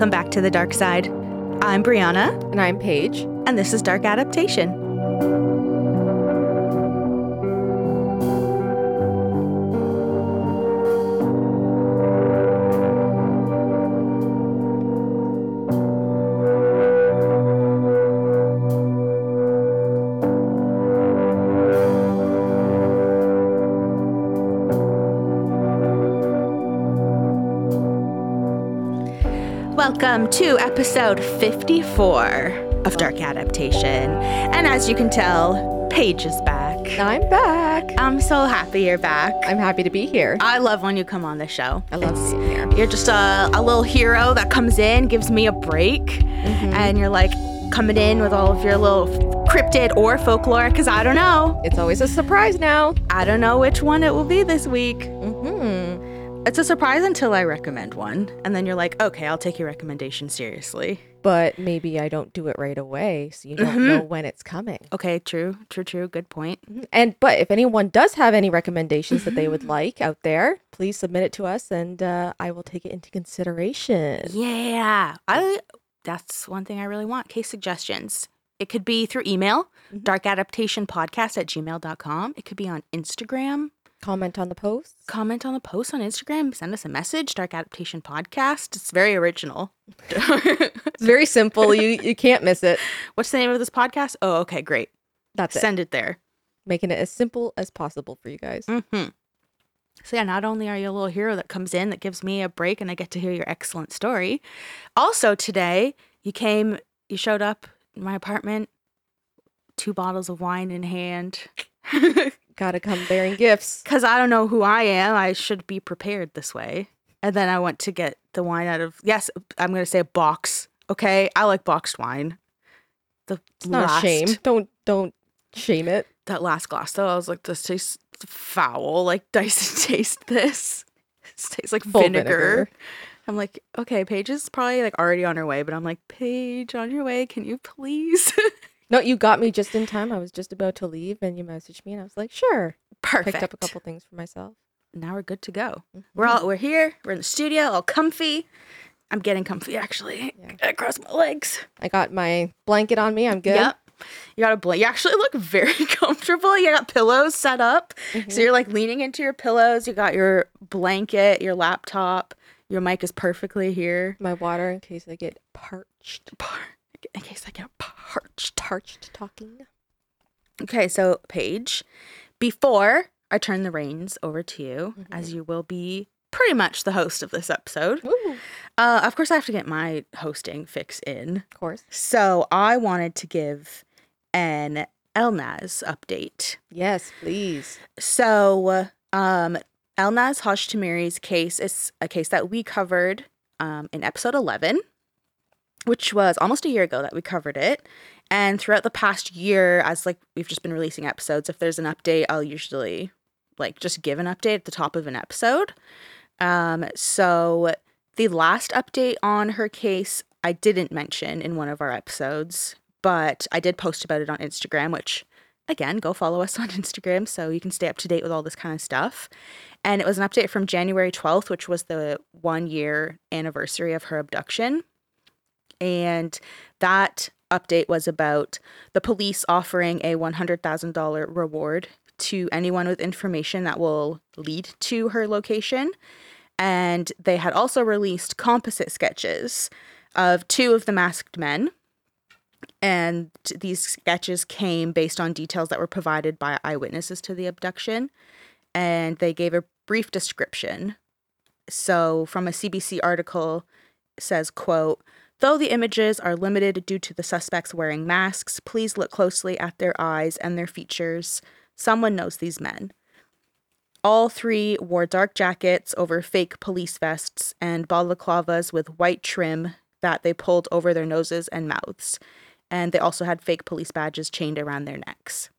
Welcome back to the dark side. I'm Brianna, And I'm Paige. and this is Dark Adaptation. To episode 54 of Dark Adaptation. And as you can tell, Paige is back. I'm back. I'm so happy you're back. I'm happy to be here. I love when you come on the show. I love It's- being here. You're just a, a little hero that comes in, gives me a break, Mm-hmm. and you're like coming in with all of your little cryptid or folklore because I don't know. It's always a surprise now. I don't know which one it will be this week. Mm-hmm. A surprise until I recommend one, and then you're like, okay, I'll take your recommendation seriously. But maybe I don't do it right away, so you don't Mm-hmm. know when it's coming. Okay, true, true, true. Good point. And but if anyone does have any recommendations that they would like out there, please submit it to us, and uh, I will take it into consideration. Yeah, I. That's one thing I really want. Case suggestions. It could be through email, Mhm. darkadaptationpodcast at gmail.com. It could be on Instagram. Comment on the post. Comment on the post on Instagram. Send us a message, Dark Adaptation Podcast. It's very original. It's very simple. you you can't miss it. What's the name of this podcast? Oh, okay, great. That's. Send it there. Making it as simple as possible for you guys. hmm So yeah, not only are you a little hero that comes in that gives me a break and I get to hear your excellent story, also today you came, you showed up in my apartment, two bottles of wine in hand. Gotta come bearing gifts. Because I don't know who I am, I should be prepared this way. And then I went to get the wine out of yes, I'm gonna say a box. Okay, I like boxed wine. The It's not last, a shame. Don't don't shame it. That last glass though, I was like, this tastes foul. Like Dyson taste this. This tastes like Full vinegar. vinegar. I'm like, okay, Paige is probably like already on her way, but I'm like, Paige, on your way, can you please? No, you got me just in time. I was just about to leave and you messaged me and I was like, sure. Perfect. Picked up a couple things for myself. Now we're good to go. We're mm-hmm. all we're here. We're in the studio, all comfy. I'm getting comfy actually. Yeah. Across my legs. I got my blanket on me. I'm good. Yep. You got a blanket. You actually look very comfortable. You got pillows set up. So mm-hmm. you're like leaning into your pillows. You got your blanket, your laptop. Your mic is perfectly here. My water in case I get parched. Par- In case I get parched. Parched talking. Okay, so Paige, before I turn the reins over to you, as you will be pretty much the host of this episode, uh, of course I have to get my hosting fix in. of course. So I wanted to give an Elnaz update. Yes, please. So, um, Elnaz Hajtamiri's case is a case that we covered um, in episode 11, which was almost a year ago that we covered it. And throughout the past year, as like we've just been releasing episodes, if there's an update, I'll usually like just give an update at the top of an episode. Um, so the last update on her case, I didn't mention in one of our episodes, but I did post about it on Instagram, which again, go follow us on Instagram so you can stay up to date with all this kind of stuff. And it was an update from January 12th, which was the one year anniversary of her abduction. And that update was about the police offering a $100,000 reward to anyone with information that will lead to her location. And they had also released composite sketches of two of the masked men. And these sketches came based on details that were provided by eyewitnesses to the abduction. And they gave a brief description. So from a cbc article says quote though the images are limited due to the suspects wearing masks please look closely at their eyes and their features someone knows these men all three wore dark jackets over fake police vests and balaclavas with white trim that they pulled over their noses and mouths and they also had fake police badges chained around their necks.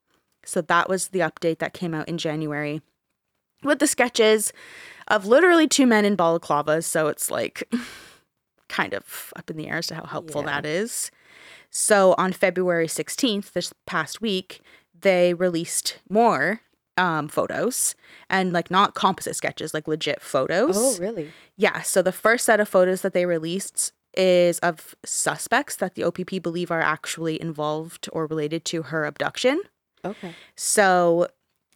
So that was the update that came out in January with the sketches of literally two men in balaclavas. So it's like kind of up in the air as to how helpful Yeah. that is. So on February 16th, this past week, they released more um, photos and like not composite sketches, like legit photos. Oh, really? Yeah, so the first set of photos that they released is of suspects that the OPP believe are actually involved or related to her abduction. Okay. So,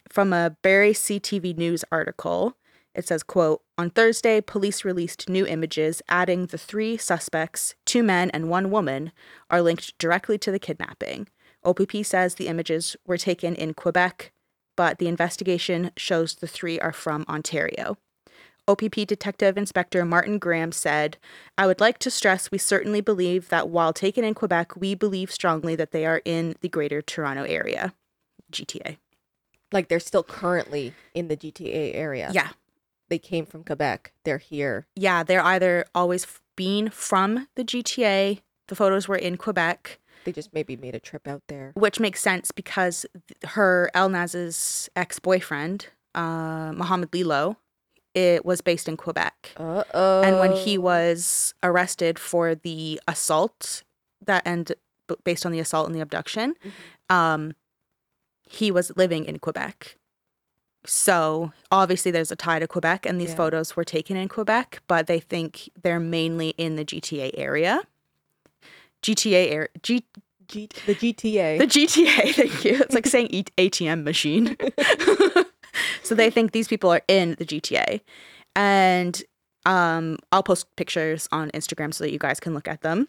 from a Barrie CTV News article, it says, quote, on Thursday, police released new images adding the three suspects, two men and one woman, are linked directly to the kidnapping. OPP says the images were taken in Quebec, but the investigation shows the three are from Ontario. OPP Detective Inspector Martin Graham said, I would like to stress we certainly believe that while taken in Quebec, we believe strongly that they are in the Greater Toronto Area, GTA. Like they're still currently in the GTA area. Yeah. They came from Quebec. They're here. Yeah, they're either always f- been from the GTA, the photos were in Quebec, They just maybe made a trip out there. which makes sense because th- her Elnaz's ex boyfriend, uh, Mohammed Lilo, it was based in Quebec. Uh oh. and when he was arrested for the assault that and based on the assault and the abduction um he was living in quebec so obviously there's a tie to quebec and these Yeah. photos were taken in quebec but they think they're mainly in the gta area gta area G- G- the GTA. the gta thank you it's like saying e- atm machine so they think these people are in the gta and um, I'll post pictures on Instagram so that you guys can look at them.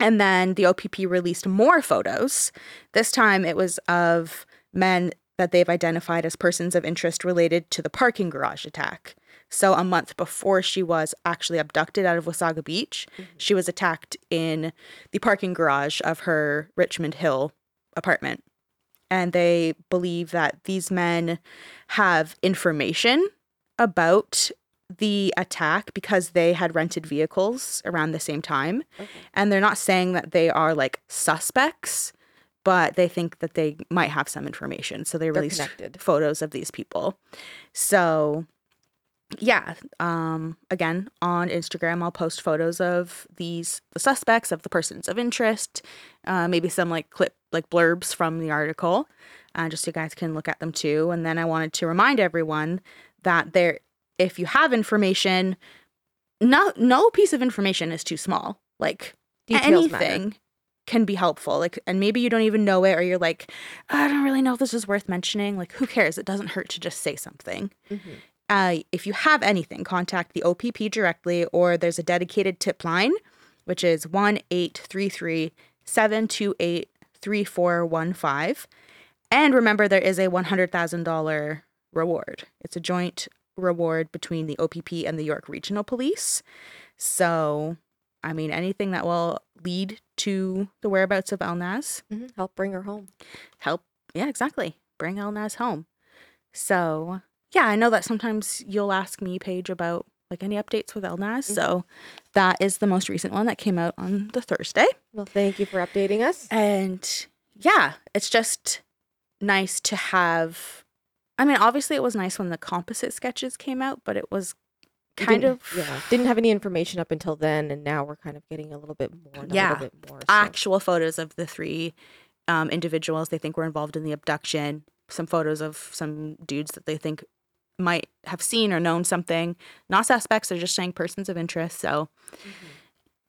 And then the OPP released more photos. This time it was of men that they've identified as persons of interest related to the parking garage attack. So, a month before she was actually abducted out of Wasaga Beach, mm-hmm. she was attacked in the parking garage of her Richmond Hill apartment. And they believe that these men have information about the attack because they had rented vehicles around the same time. Okay. And they're not saying that they are like suspects, but they think that they might have some information. So they released photos of these people. So yeah, um again, on Instagram I'll post photos of these the suspects of the persons of interest, uh maybe some like clip like blurbs from the article. Uh, just so you guys can look at them too. And then I wanted to remind everyone that there if you have information, no no piece of information is too small. Like Details matter. Can be helpful. Like and maybe you don't even know it or you're like, I don't really know if this is worth mentioning. Like who cares? It doesn't hurt to just say something. Mhm. Uh, if you have anything, contact the OPP directly or there's a dedicated tip line, which is 1 833 728 3415. And remember, there is a $100,000 reward. It's a joint reward between the OPP and the York Regional Police. So, I mean, anything that will lead to the whereabouts of Elnaz, Mhm. Help bring her home. help. Yeah, exactly. Bring Elnaz home. So, yeah, I know that sometimes you'll ask me, Paige, about like any updates with Elnaz. So, that is the most recent one that came out on the Thursday. Well, thank you for updating us. And yeah, it's just nice to have. I mean, obviously, it was nice when the composite sketches came out, but it was kind didn't- of yeah didn't have any information up until then, and now we're kind of getting a little bit more. Yeah. A little bit more. so- actual photos of the three um, individuals they think were involved in the abduction. Some photos of some dudes that they think might have seen or known something. Not suspects; they're just saying persons of interest. So,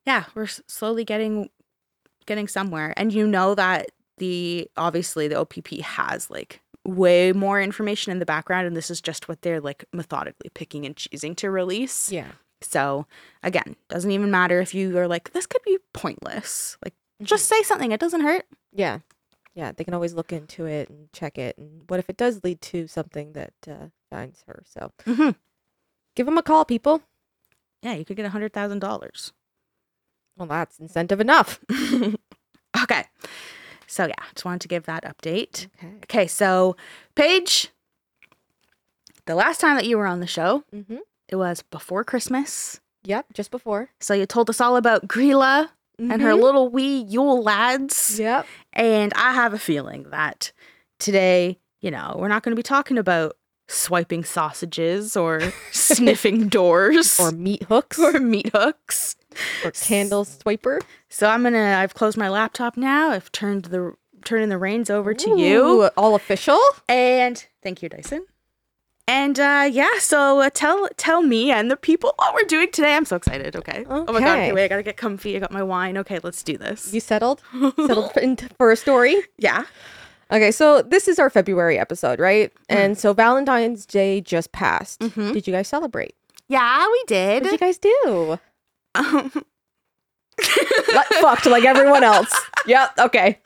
yeah, we're slowly getting getting somewhere. And you know that the obviously the OPP has like way more information in the background, and this is just what they're like methodically picking and choosing to release. Yeah. So again, doesn't even matter if you are like this could be pointless. Like just say something; it doesn't hurt. Yeah. Yeah. They can always look into it and check it. And what if it does lead to something that uh, finds her? So Mm-hmm. give them a call, people. Yeah, you could get a hundred thousand dollars. Well, that's incentive enough. Okay, so yeah, just wanted to give that update. Okay. Okay, so Paige, the last time that you were on the show, Mm-hmm. it was before Christmas. Yep. Just before. So you told us all about Grilla and her Mhm. little wee Yule lads. Yep. And I have a feeling that today, you know, we're not going to be talking about swiping sausages or sniffing doors Or meat hooks. or meat hooks. Or candle swiper. So I'm going to I've closed my laptop now. I've turned the turning the reins over to you. Ooh, all official. And thank you, Dyson. And uh, yeah, so uh, tell tell me and the people what we're doing today. I'm so excited. Okay. Oh my god. Okay. Okay, wait. I gotta get comfy. I got my wine. Okay, let's do this. You settled? settled for, for a story? yeah. Okay, so this is our February episode, right? And so Valentine's Day just passed. Mhm. Did you guys celebrate? Yeah, we did. What did you guys do? Um, Like, fucked like everyone else. Yep. Okay.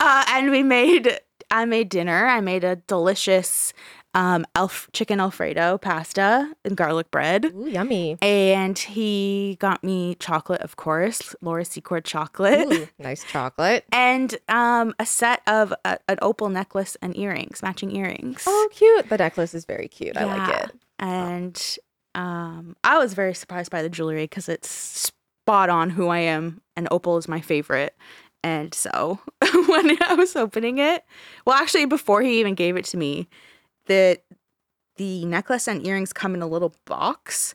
uh, and we made. I made dinner. I made a delicious um, elf chicken alfredo pasta and garlic bread. Ooh, yummy. And he got me chocolate, of course, Laura Secord chocolate. Ooh, nice chocolate. and um, a set of uh, an opal necklace and earrings, matching earrings. Oh, cute. The necklace is very cute. I like it. And um, I was very surprised by the jewelry because it's spot on who I am, and opal is my favorite. And so when I was opening it, well, actually, before he even gave it to me, the the necklace and earrings come in a little box.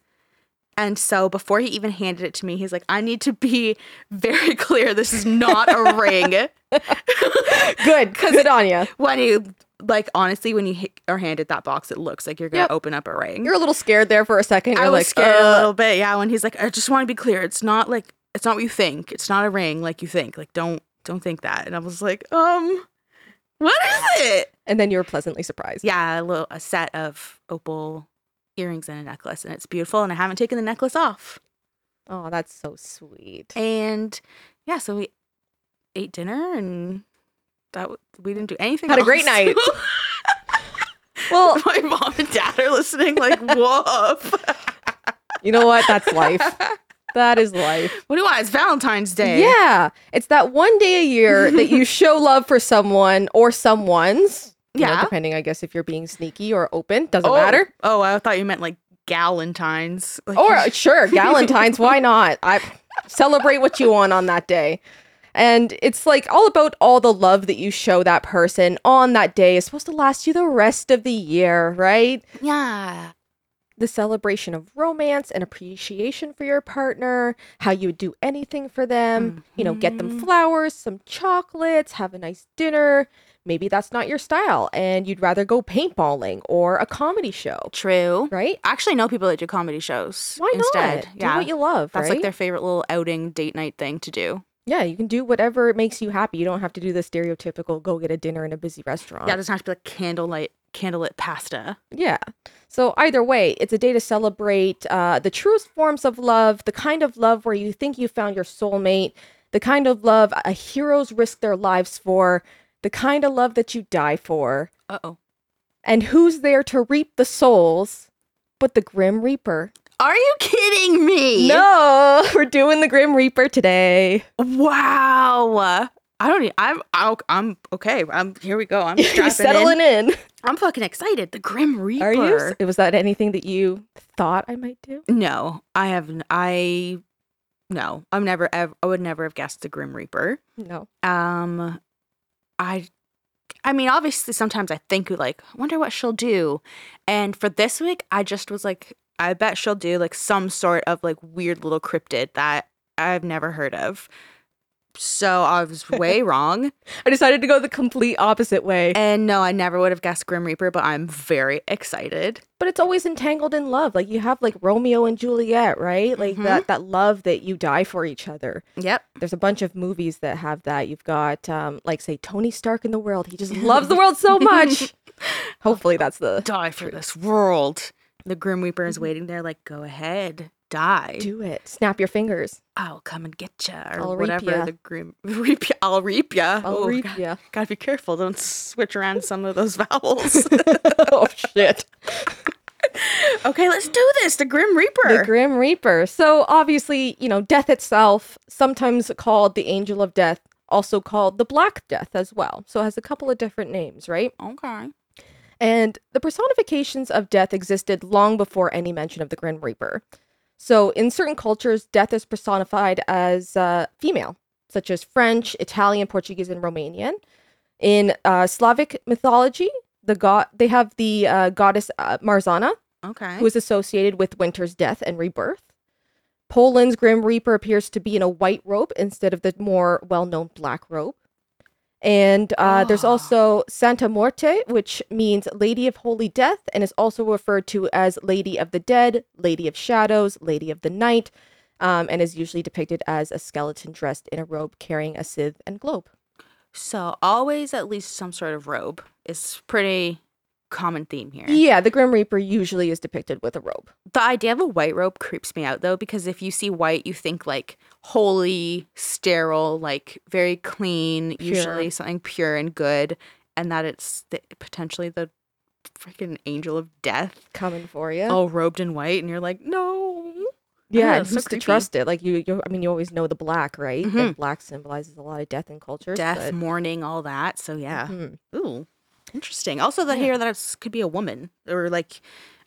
And so before he even handed it to me, he's like, I need to be very clear this is not a ring. Good. Cause Good on you. when you like honestly when you hit, are handed that box it looks like you're gonna Yep. open up a ring You're a little scared there for a second. You're i was like, scared a "Uh, little bit yeah when he's like i just want to be clear it's not like it's not what you think it's not a ring like you think like don't don't think that and i was like um what is it And then you were pleasantly surprised. yeah a little a set of opal earrings and a necklace and it's beautiful and i haven't taken the necklace off Oh, that's so sweet. and yeah so we ate dinner and that we didn't do anything Had a great night. Well, my mom and dad are listening like woof you know what? That's life. That is life. what do you want it's valentine's day Yeah. It's that one day a year that you show love for someone or someone's. you know, Yeah. depending, I guess, if you're being sneaky or open. Doesn't oh, matter. oh i thought you meant like galentine's like, Or sure, Galentine's, why not? I celebrate what you want on that day. And it's like all about all the love that you show that person on that day is supposed to last you the rest of the year, right? yeah The celebration of romance and appreciation for your partner, how you would do anything for them, you know, get them Mhm. flowers, some chocolates, have a nice dinner. Maybe that's not your style and you'd rather go paintballing or a comedy show, true right? I actually know people that do comedy shows Why instead not? yeah Do what you love, that's right? like their favorite little outing date night thing to do Yeah, you can do whatever makes you happy. You don't have to do the stereotypical go get a dinner in a busy restaurant. yeah it doesn't have to be like candlelight candlelit pasta Yeah. So either way, it's a day to celebrate uh, the truest forms of love, the kind of love where you think you found your soulmate, the kind of love uh, heroes risk their lives for, the kind of love that you die for, uh-oh and who's there to reap the souls but the Grim Reaper. Are you kidding me No, we're doing the Grim Reaper today. wow I don't. Even, I'm. I'll, I'm okay. I'm. Here we go. I'm settling in. in. I'm fucking excited. The Grim Reaper. Are you? Was that anything that you thought I might do? No, I have. I No, I'm never. Ever, I would never have guessed the Grim Reaper. No. Um, I. I mean, obviously, sometimes I think like, I wonder what she'll do, and for this week, I just was like, I bet she'll do like some sort of like weird little cryptid that I've never heard of. So I was way wrong. I decided to go the complete opposite way. And no, I never would have guessed Grim Reaper, but I'm very excited. But it's always entangled in love. Like you have like Romeo and Juliet, right? Like Mhm. that that love that you die for each other. Yep. There's a bunch of movies that have that. You've got um like say Tony Stark in the world. He just loves the world so much. Hopefully that's the Die for this world. The Grim Reaper is mm-hmm. waiting there, like, go ahead, die. do it. Snap your fingers. I'll come and get you, or I'll reap whatever. ya. The Grim reap ya. I'll reap ya. I'll Oh, reap ya. Gotta be careful. Don't switch around some of those vowels. oh shit. okay, let's do this. The Grim Reaper. The Grim Reaper. So obviously, you know, death itself, sometimes called the Angel of Death, also called the Black Death as well. So it has a couple of different names, right? okay. And the personifications of death existed long before any mention of the Grim Reaper. So, in certain cultures, death is personified as uh, female, such as French, Italian, Portuguese, and Romanian. In uh, Slavic mythology, the god they have the uh, goddess uh, Marzanna, Okay. who is associated with winter's death and rebirth. Poland's Grim Reaper appears to be in a white robe instead of the more well-known black robe. And uh, there's Ah. also Santa Morte, which means Lady of Holy Death, and is also referred to as Lady of the Dead, Lady of Shadows, Lady of the Night, um, and is usually depicted as a skeleton dressed in a robe carrying a scythe and globe. So always at least some sort of robe is pretty common theme here. Yeah, the Grim Reaper usually is depicted with a robe. The idea of a white robe creeps me out though, because if you see white, you think like holy, sterile, like very clean, usually something pure and good, and that it's the, potentially the freaking angel of death, Coming for you. all robed in white, and you're like, no. yeah, know, it's so to trust it? Like you, you, I mean, you always know the black, right? Mhm. And black symbolizes a lot of death in culture, Death, but- mourning, all that. So yeah. Mhm. Ooh, interesting. Also, the Yeah. here that could be a woman or like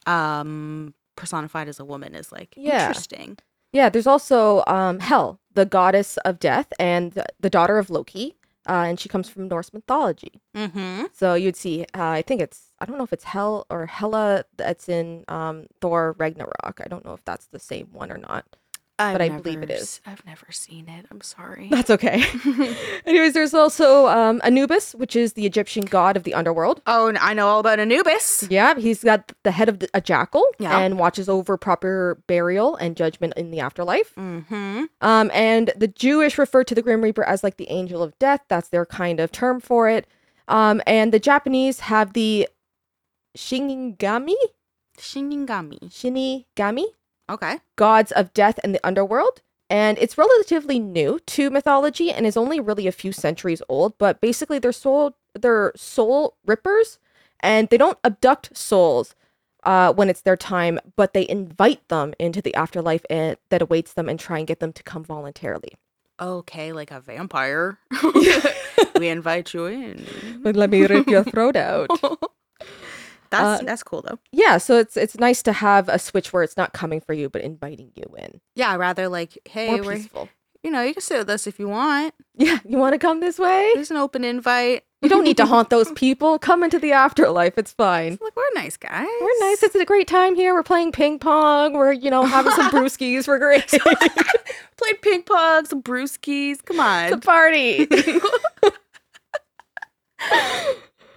um personified as a woman is like Yeah. interesting. Yeah, there's also um, Hel, the goddess of death and the, the daughter of Loki, uh, and she comes from Norse mythology. Mm-hmm. So you'd see, uh, I think it's, I don't know if it's Hel or Hela that's in um, Thor Ragnarok. I don't know if that's the same one or not. But I believe it is. I've never seen it. I'm sorry. That's okay. Anyways, there's also um, Anubis, which is the Egyptian god of the underworld. oh, and I know all about Anubis. Yeah, he's got the head of the, a jackal Yeah. and watches over proper burial and judgment in the afterlife. Mm-hmm. Um, and the Jewish refer to the Grim Reaper as like the angel of death. That's their kind of term for it. Um, and the Japanese have the Shinigami, Shinigami. Shinigami, Okay. gods of death and the underworld. And it's relatively new to mythology and is only really a few centuries old. But basically, they're soul they're soul rippers, and they don't abduct souls. Uh, when it's their time, but they invite them into the afterlife and, that awaits them and try and get them to come voluntarily. Okay, like a vampire. we invite you in. Like, let me rip your throat out. That's Uh, that's cool though. Yeah, so it's it's nice to have a switch where it's not coming for you but inviting you in. Yeah, rather like, hey, More we're peaceful. you know, you can sit with us if you want. Yeah, you want to come this way? There's an open invite. You don't need to haunt those people. Come into the afterlife. It's fine. Like we're nice guys. We're nice. It's a great time here. We're playing ping pong. We're, you know, having some brewskis. We're great. it's Played ping pong, some brewskis. Come on, a party.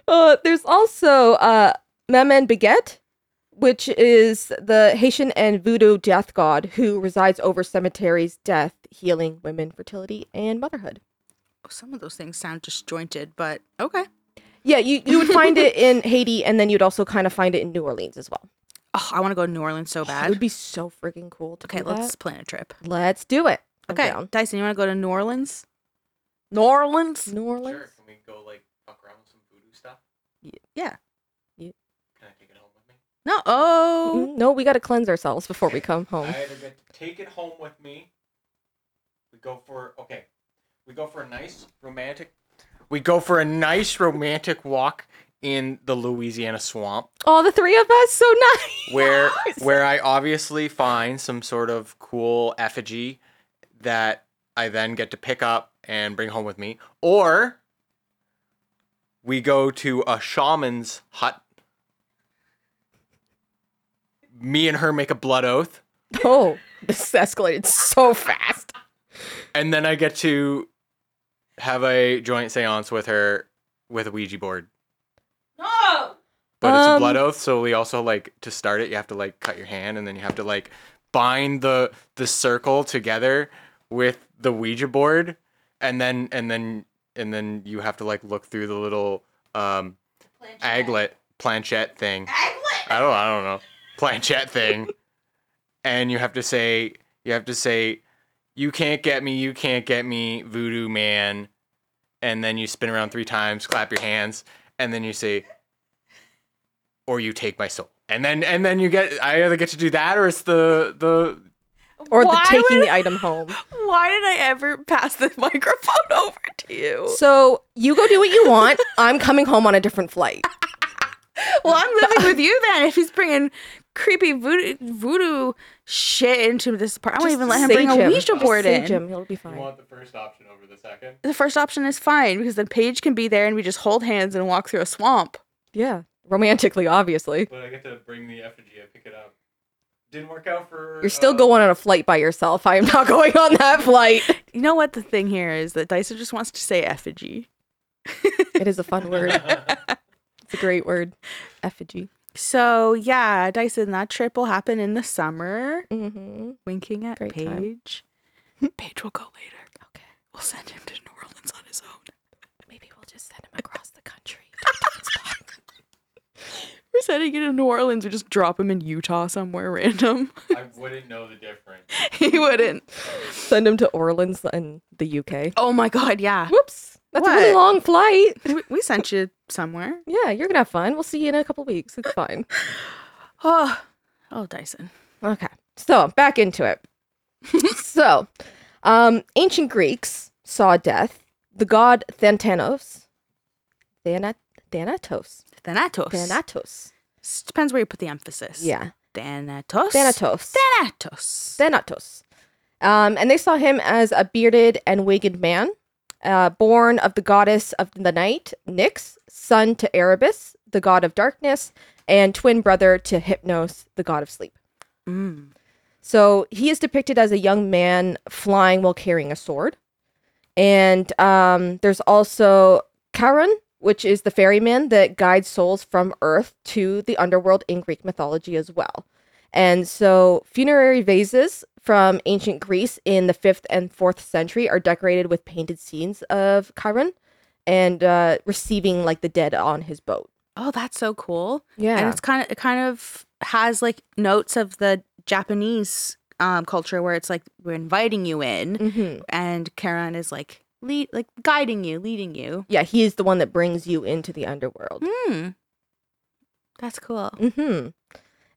uh, there's also uh, Maman Brigitte, which is the Haitian and voodoo death god who resides over cemeteries, death, healing, women, fertility, and motherhood. Oh, some of those things sound disjointed, but okay. Yeah, you, you would find it in Haiti, and then you'd also kind of find it in New Orleans as well. Oh, I want to go to New Orleans so bad. It would be so freaking cool to Okay, do let's that. plan a trip. Let's do it. I'm Okay, down. Dyson, you want to go to New Orleans? New Orleans? New Orleans. Sure. Can we go like fuck around with some voodoo stuff? Yeah. Can I take it home with me? No. Oh. Mm, No, we got to cleanse ourselves before we come home. I either get to take it home with me. We go for okay. We go for a nice romantic. We go for a nice romantic walk in the Louisiana swamp, All the three of us, so nice. where where I obviously find some sort of cool effigy that I then get to pick up and bring home with me, or we go to a shaman's hut. Me and her make a blood oath. Oh, this escalated so fast. and then I get to have a joint seance with her with a Ouija board. No. But it's a Um, blood oath, so we also like to start it. You have to like cut your hand, and then you have to like bind the the circle together with the Ouija board, and then and then and then you have to like look through the little um aglet planchette thing. Aglet. I don't I don't know planchette thing, and you have to say you have to say you can't get me, you can't get me, voodoo man, and then you spin around three times, clap your hands, and then you say, or you take my soul, and then and then you get I either get to do that or it's the the Or the taking would- the item home. Why did I ever pass the microphone over to you? So you go do what you want. I'm coming home on a different flight. Well, I'm living with you then. If he's bringing creepy voodoo, voodoo shit into this part, I won't even let him sage bring a. Ouija board sage in. him. He'll be fine. the first option over the second. The first option is fine because then Paige can be there and we just hold hands and walk through a swamp. Yeah, romantically, obviously. But I get to bring the effigy. I pick it up. Didn't work out for. You're still uh, going on a flight by yourself. I am not going on that flight. You know what the thing here is that Dyson just wants to say effigy. It is a fun word. it's a great word. Effigy. So yeah, Dyson, that trip will happen in the summer. Mm-hmm. Winking at Great time. Paige. Paige will go later. Okay. We'll send him to New Orleans on his own. Maybe we'll just send him across the country. We're sending him to New Orleans. We just drop him in Utah somewhere random. I wouldn't know the difference. he wouldn't. send him to Orleans in the UK. Oh my god, yeah. Whoops. That's a really long flight. We, we sent you somewhere. Yeah, you're gonna have fun. We'll see you in a couple weeks. It's fine. Oh, oh, Dyson. Okay. So back into it. so, um, ancient Greeks saw death. The god Thanatos. Thana- Thanatos. Thanatos. Thanatos. S- Depends where you put the emphasis. Yeah. Thanatos. Thanatos. Thanatos. Thanatos. Um, and they saw him as a bearded and winged man, uh, born of the goddess of the night, Nyx, son to Erebus, the god of darkness, and twin brother to Hypnos, the god of sleep. Mm. So he is depicted as a young man flying while carrying a sword. And um, there's also Charon, which is the ferryman that guides souls from Earth to the underworld in Greek mythology as well. And so funerary vases from ancient Greece in the 5th and 4th century are decorated with painted scenes of Charon and uh, receiving like the dead on his boat. Oh, that's so cool. Yeah. And it's kind of it kind of has like notes of the Japanese um, culture where it's like we're inviting you in, hmm and Charon is like lead like guiding you, leading you. Yeah, he is the one that brings you into the underworld. Hmm. That's cool. Mm-hmm.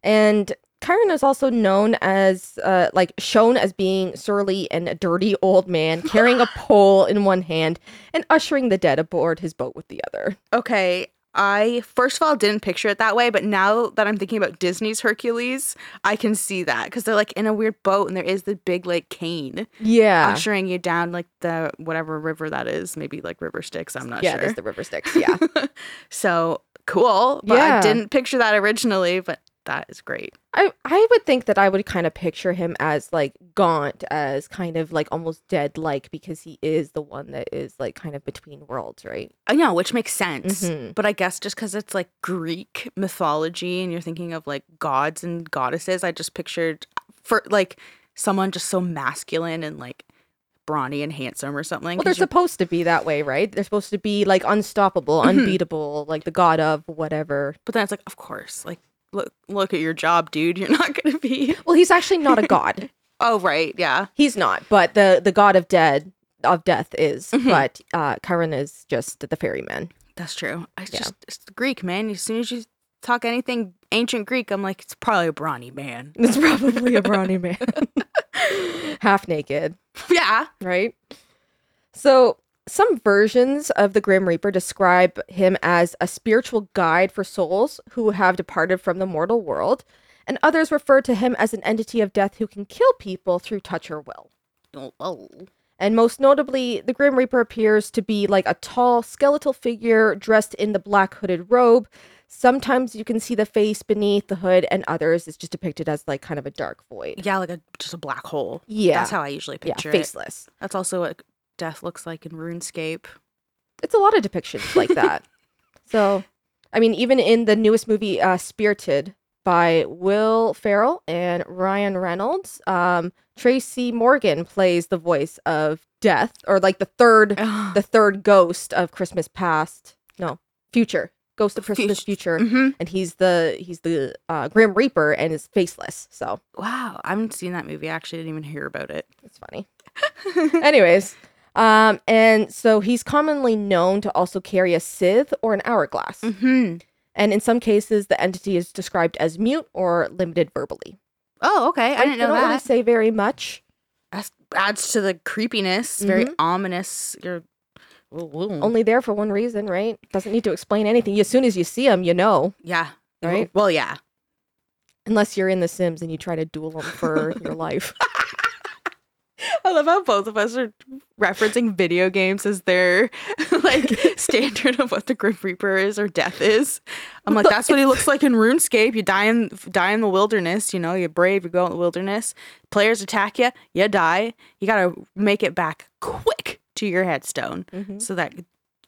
And Charon is also known as, uh, like, shown as being surly and a dirty old man carrying a pole in one hand and ushering the dead aboard his boat with the other. Okay. I first of all didn't picture it that way, but now that I'm thinking about Disney's Hercules, I can see that because they're like in a weird boat and there is the big like cane Yeah. ushering you down like the whatever river that is, maybe like River Styx. I'm not yeah, sure. there's the river Styx. Yeah. so cool, but Yeah. I didn't picture that originally, but that is great. I, I would think that I would kind of picture him as like gaunt, as kind of like almost dead like because he is the one that is like kind of between worlds, right? I know, which makes sense. Mhm. But I guess just because it's like Greek mythology and you're thinking of like gods and goddesses, I just pictured for like someone just so masculine and like brawny and handsome or something. Well, they're supposed to be that way, right? They're supposed to be like unstoppable, Mhm. unbeatable, like the god of whatever. but then it's like, of course, like look look at your job, dude. You're not gonna be. Well, he's actually not a god. Oh right, yeah. He's not, but the the god of dead of death is. Mhm. But uh Charon is just the ferryman. That's true. I Yeah. just it's Greek man. As soon as you talk anything ancient Greek, I'm like, it's probably a brawny man. It's probably a brawny man, half naked, yeah. right? So some versions of the Grim Reaper describe him as a spiritual guide for souls who have departed from the mortal world, and others refer to him as an entity of death who can kill people through touch or will. Oh, oh. And most notably, the Grim Reaper appears to be like a tall, skeletal figure dressed in the black hooded robe. Sometimes you can see the face beneath the hood, and others it's just depicted as like kind of a dark void. Yeah, like a just a black hole. Yeah. That's how I usually yeah, picture it. faceless. That's also what death looks like in RuneScape. It's a lot of depictions like that. so, I mean, even in the newest movie, uh, Spirited, by Will Ferrell and Ryan Reynolds, um, Tracy Morgan plays the voice of death, or like the third the third ghost of Christmas past. No, future. Ghost of Christmas future. hmm And he's the he's the uh, Grim Reaper and is faceless. So Wow, I haven't seen that movie. I actually didn't even hear about it. it's funny. Anyways, um, and so he's commonly known to also carry a scythe or an hourglass. hmm And in some cases, the entity is described as mute or limited verbally. Oh, okay. I didn't They know don't really that. say very much. That adds to the creepiness. Very ominous. You're Ooh. Only there for one reason, right? Doesn't need to explain anything. As soon as you see him, you know. yeah. Right? Well, yeah. Unless you're in The Sims and you try to duel them for your life. I love how both of us are referencing video games as their like standard of what the Grim Reaper is or death is. I'm like, that's what he looks like in RuneScape. You die in die in the wilderness. You know, you're brave. You go in the wilderness. Players attack you. You die. You gotta make it back quick to your headstone Mhm. so that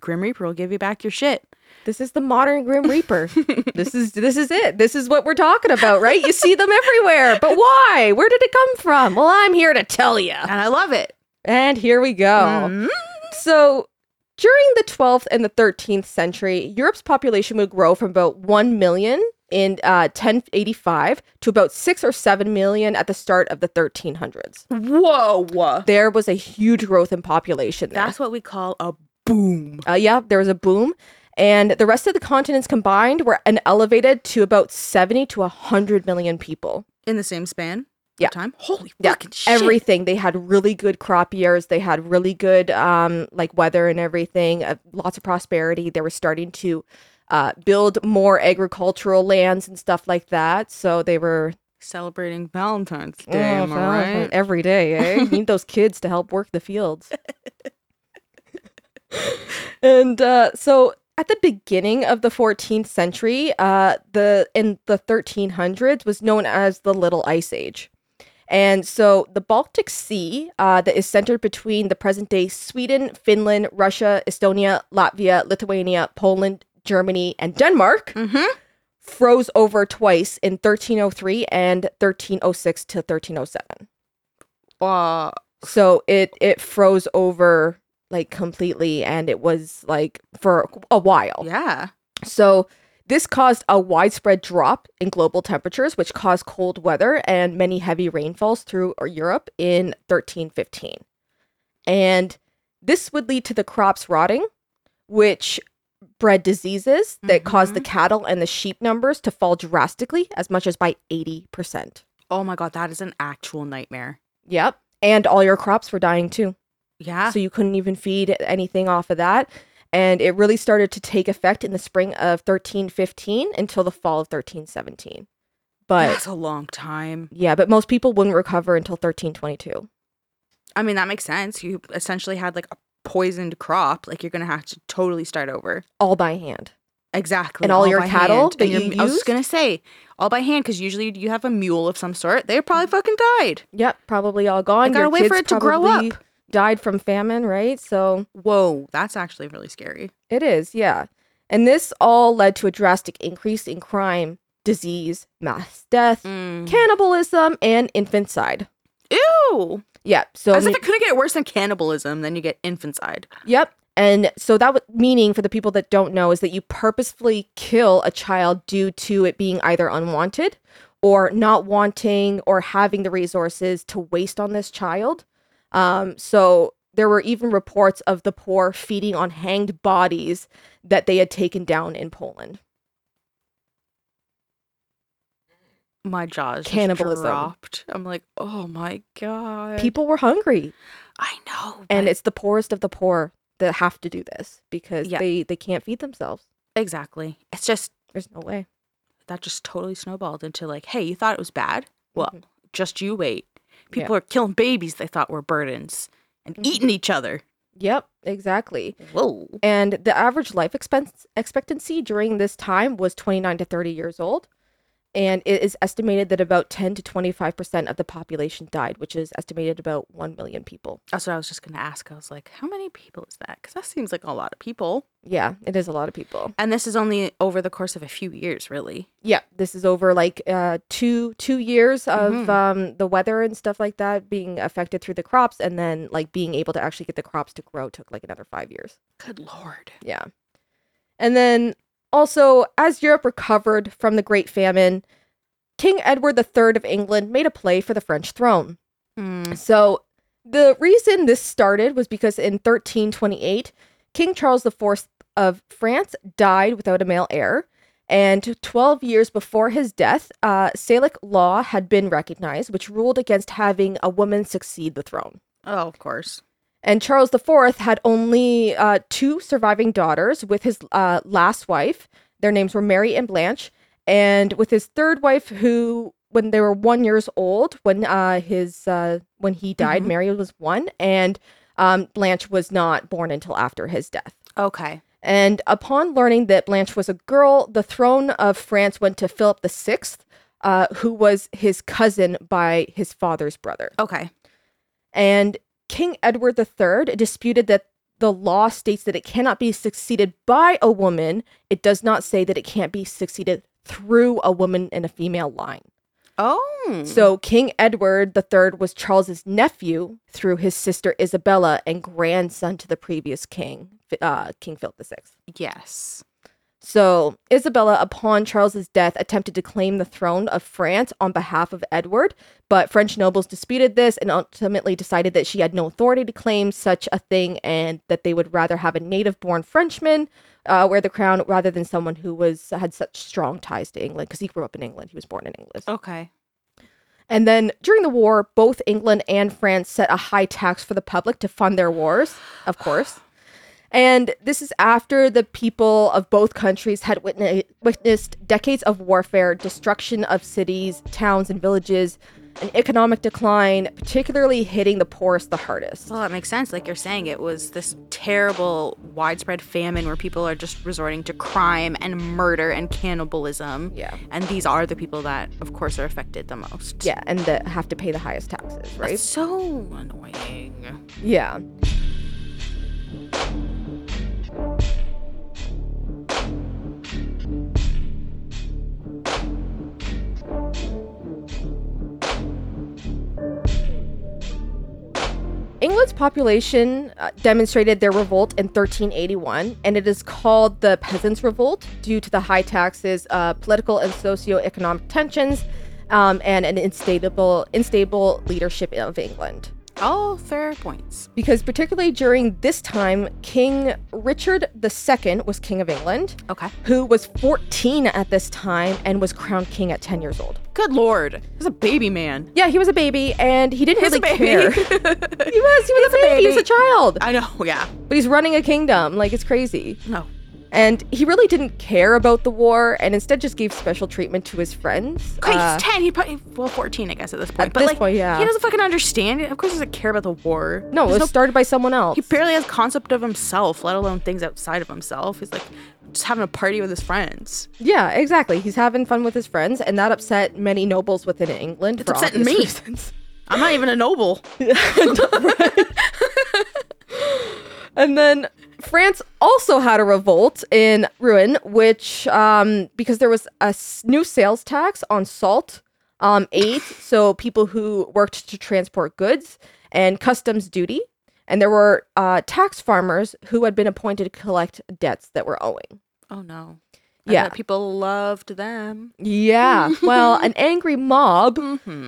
Grim Reaper will give you back your shit. This is the modern Grim Reaper. this is this is it. This is what we're talking about, right? You see them everywhere. But why? Where did it come from? Well, I'm here to tell you. And I love it. And here we go. Mhm. So, during the 12th and the 13th century, Europe's population would grow from about 1 million in uh, 1085 to about 6 or 7 million at the start of the 1300s. Whoa. There was a huge growth in population there. That's what we call a boom. Uh, yeah, there was a boom. And the rest of the continents combined were an elevated to about 70 to 100 million people. In the same span? Yeah. Time? Holy Yeah, fucking shit. Everything. They had really good crop years. They had really good um, like weather and everything. Uh, lots of prosperity. They were starting to uh, build more agricultural lands and stuff like that. So they were Celebrating Valentine's Day, Oh, I right? every day. Eh? Need those kids to help work the fields. and uh, so at the beginning of the 14th century, uh, the in the 1300s was known as the Little Ice Age. And so the Baltic Sea, uh, that is centered between the present day Sweden, Finland, Russia, Estonia, Latvia, Lithuania, Poland, Germany, and Denmark, Mm-hmm. froze over twice in 1303 and 1306 to 1307. Uh, So it it froze over like completely and it was like for a while. yeah. So this caused a widespread drop in global temperatures which caused cold weather and many heavy rainfalls through uh, Europe in 1315. And this would lead to the crops rotting which bred diseases that caused the mm-hmm. cattle and the sheep numbers to fall drastically as much as by 80%. Oh my god, that is an actual nightmare. Yep. And all your crops were dying too. Yeah. so you couldn't even feed anything off of that. And it really started to take effect in the spring of 1315 until the fall of 1317. But That's a long time. yeah, but most people wouldn't recover until 1322. I mean, that makes sense. You essentially had like a poisoned crop. Like you're gonna have to totally start over. All by hand. Exactly. And all your cattle hand. that you I was gonna say all by hand because usually you have a mule of some sort. They probably fucking died. Yep, probably all gone. I gotta Your wait for it to grow up. Died from famine, right? So Whoa, that's actually really scary. it is, yeah. And this all led to a drastic increase in crime, disease, mass death, Mm. cannibalism, and infanticide. Ew. Yeah, so As if it couldn't get worse than cannibalism, then you get infanticide. Yep. And so that would meaning for the people that don't know is that you purposefully kill a child due to it being either unwanted or not wanting or having the resources to waste on this child. Um, so there were even reports of the poor feeding on hanged bodies that they had taken down in Poland. My jaws just Cannibalism. dropped. I'm like, oh my god. People were hungry, I know. and it's the poorest of the poor that have to do this because Yeah. they they can't feed themselves. exactly. It's just There's no way. that just totally snowballed into like, hey, you thought it was bad? Well, Mhm. just you wait. Yeah. People are killing babies they thought were burdens and Mhm. eating each other. Yep, exactly. Whoa. And the average life expense expectancy during this time was 29 to 30 years old. And it is estimated that about 10 to 25% of the population died, which is estimated about 1 million people. That's what I was just gonna ask. I was like, how many people is that? Because that seems like a lot of people. Yeah, it is a lot of people. And this is only over the course of a few years, really. Yeah, this is over like uh, two two years of Mhm. um, the weather and stuff like that being affected through the crops, and then like being able to actually get the crops to grow took like another five years. Good lord. Yeah. And then also, as Europe recovered from the Great Famine, King Edward III of England made a play for the French throne. Mm. So, the reason this started was because in 1328, King Charles IV of France died without a male heir. And 12 years before his death, uh, Salic law had been recognized, which ruled against having a woman succeed the throne. Oh, of course. And Charles IV had only uh, two surviving daughters with his uh, last wife. Their names were Mary and Blanche. And with his third wife, who, when they were one years old, when uh, his uh, when he died, Mhm. Mary was one, and um, Blanche was not born until after his death. Okay. And upon learning that Blanche was a girl, the throne of France went to Philip VI, uh, who was his cousin by his father's brother. Okay. And King Edward III disputed that the law states that it cannot be succeeded by a woman, it does not say that it can't be succeeded through a woman in a female line. Oh. So King Edward III was Charles's nephew through his sister Isabella and grandson to the previous king, uh, King Philip VI. yes. So Isabella, upon Charles's death, attempted to claim the throne of France on behalf of Edward, but French nobles disputed this and ultimately decided that she had no authority to claim such a thing, and that they would rather have a native-born Frenchman uh, wear the crown rather than someone who was had such strong ties to England because he grew up in England. He was born in England. Okay. And then during the war, both England and France set a high tax for the public to fund their wars, of course. And this is after the people of both countries had witne- witnessed decades of warfare, destruction of cities, towns, and villages, an economic decline, particularly hitting the poorest the hardest. Well, that makes sense. Like you're saying, it was this terrible, widespread famine where people are just resorting to crime and murder and cannibalism. Yeah. And these are the people that, of course, are affected the most. Yeah, and that have to pay the highest taxes, right? It's so annoying. Yeah. England's population uh, demonstrated their revolt in 1381, and it is called the Peasants' Revolt due to the high taxes, uh, political and socio-economic tensions, um, and an unstable, unstable leadership of England All fair points. because particularly during this time, King Richard II was king of England, Okay. who was 14 at this time and was crowned king at 10 years old. Good lord. He was a baby man. Yeah, he was a baby and he didn't He's really baby. care. he was, he was a baby. He was a child, I know, yeah. but he's running a kingdom. Like it's crazy. No. And he really didn't care about the war and instead just gave special treatment to his friends. Okay, Uh, he's 10. He probably, well, 14, I guess, at this point. At but, this like, point, yeah. he doesn't fucking understand it. Of course, he doesn't care about the war. no, it was started by someone else. He barely has concept of himself, let alone things outside of himself. He's like just having a party with his friends. Yeah, exactly. He's having fun with his friends, and that upset many nobles within England. It's upsetting me. reasons. I'm not even a noble. And then France also had a revolt in Rouen, which um, because there was a new sales tax on salt, um, aid, so people who worked to transport goods, and customs duty, and there were uh, tax farmers who had been appointed to collect debts that were owing. Oh no. Yeah. people loved them. Yeah, well, an angry mob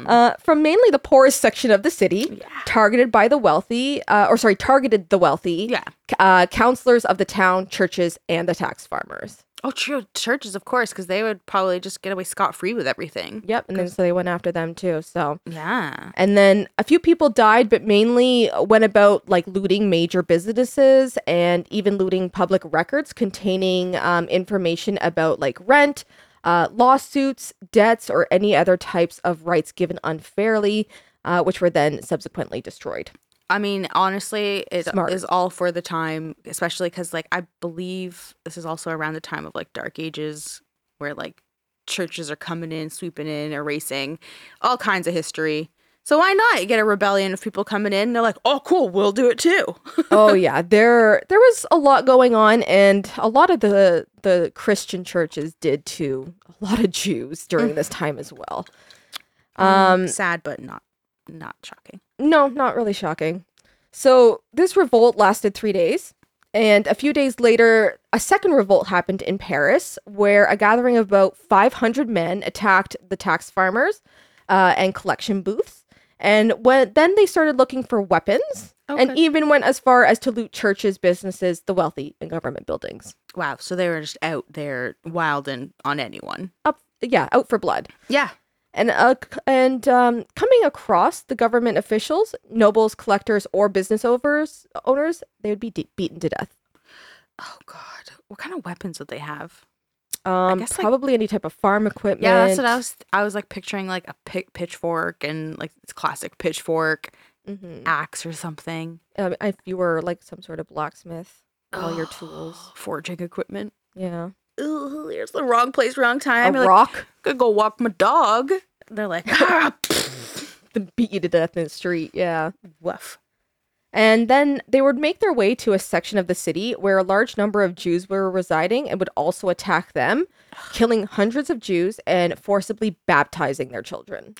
uh, from mainly the poorest section of the city, targeted by the wealthy, uh, or sorry, targeted the wealthy, Yeah. uh, counselors of the town, churches, and the tax farmers. Oh, true. Churches, of course, because they would probably just get away scot free with everything. Yep, and then so they went after them too. So, Yeah. and then a few people died, but mainly went about like looting major businesses and even looting public records containing um, information about like rent, uh, lawsuits, debts, or any other types of rights given unfairly, uh, which were then subsequently destroyed. I mean, honestly, it is Smart. all for the time, especially because, like, I believe this is also around the time of like Dark Ages, where like churches are coming in, sweeping in, erasing all kinds of history. So why not get a rebellion of people coming in? They're like, oh, cool, we'll do it too. oh yeah, there there was a lot going on, and a lot of the the Christian churches did too. A lot of Jews during this time as well. Um, sad, but not not shocking. No, not really shocking. So this revolt lasted three days. And a few days later, a second revolt happened in Paris, where a gathering of about 500 men attacked the tax farmers uh, and collection booths. And when then they started looking for weapons, and even went as far as to loot churches, businesses, the wealthy, and government buildings. Wow, so they were just out there wilding on anyone. Up, yeah, out for blood. Yeah. And uh, and um, coming across the government officials, nobles, collectors, or business owners, owners, they would be de- beaten to death. Oh God, what kind of weapons would they have? Um, guess, like- probably any type of farm equipment. Yeah, that's what I was. I was like picturing like a pi- pitchfork and like this classic pitchfork Mhm. axe or something. Um, if you were like some sort of blacksmith, all your tools. forging equipment. Yeah, Ooh, here's the wrong place, wrong time. a You're like, rock. Gonna go walk my dog. They're like, ah, beat you to death in the street. Yeah. woof. And then they would make their way to a section of the city where a large number of Jews were residing and would also attack them, killing hundreds of Jews and forcibly baptizing their children.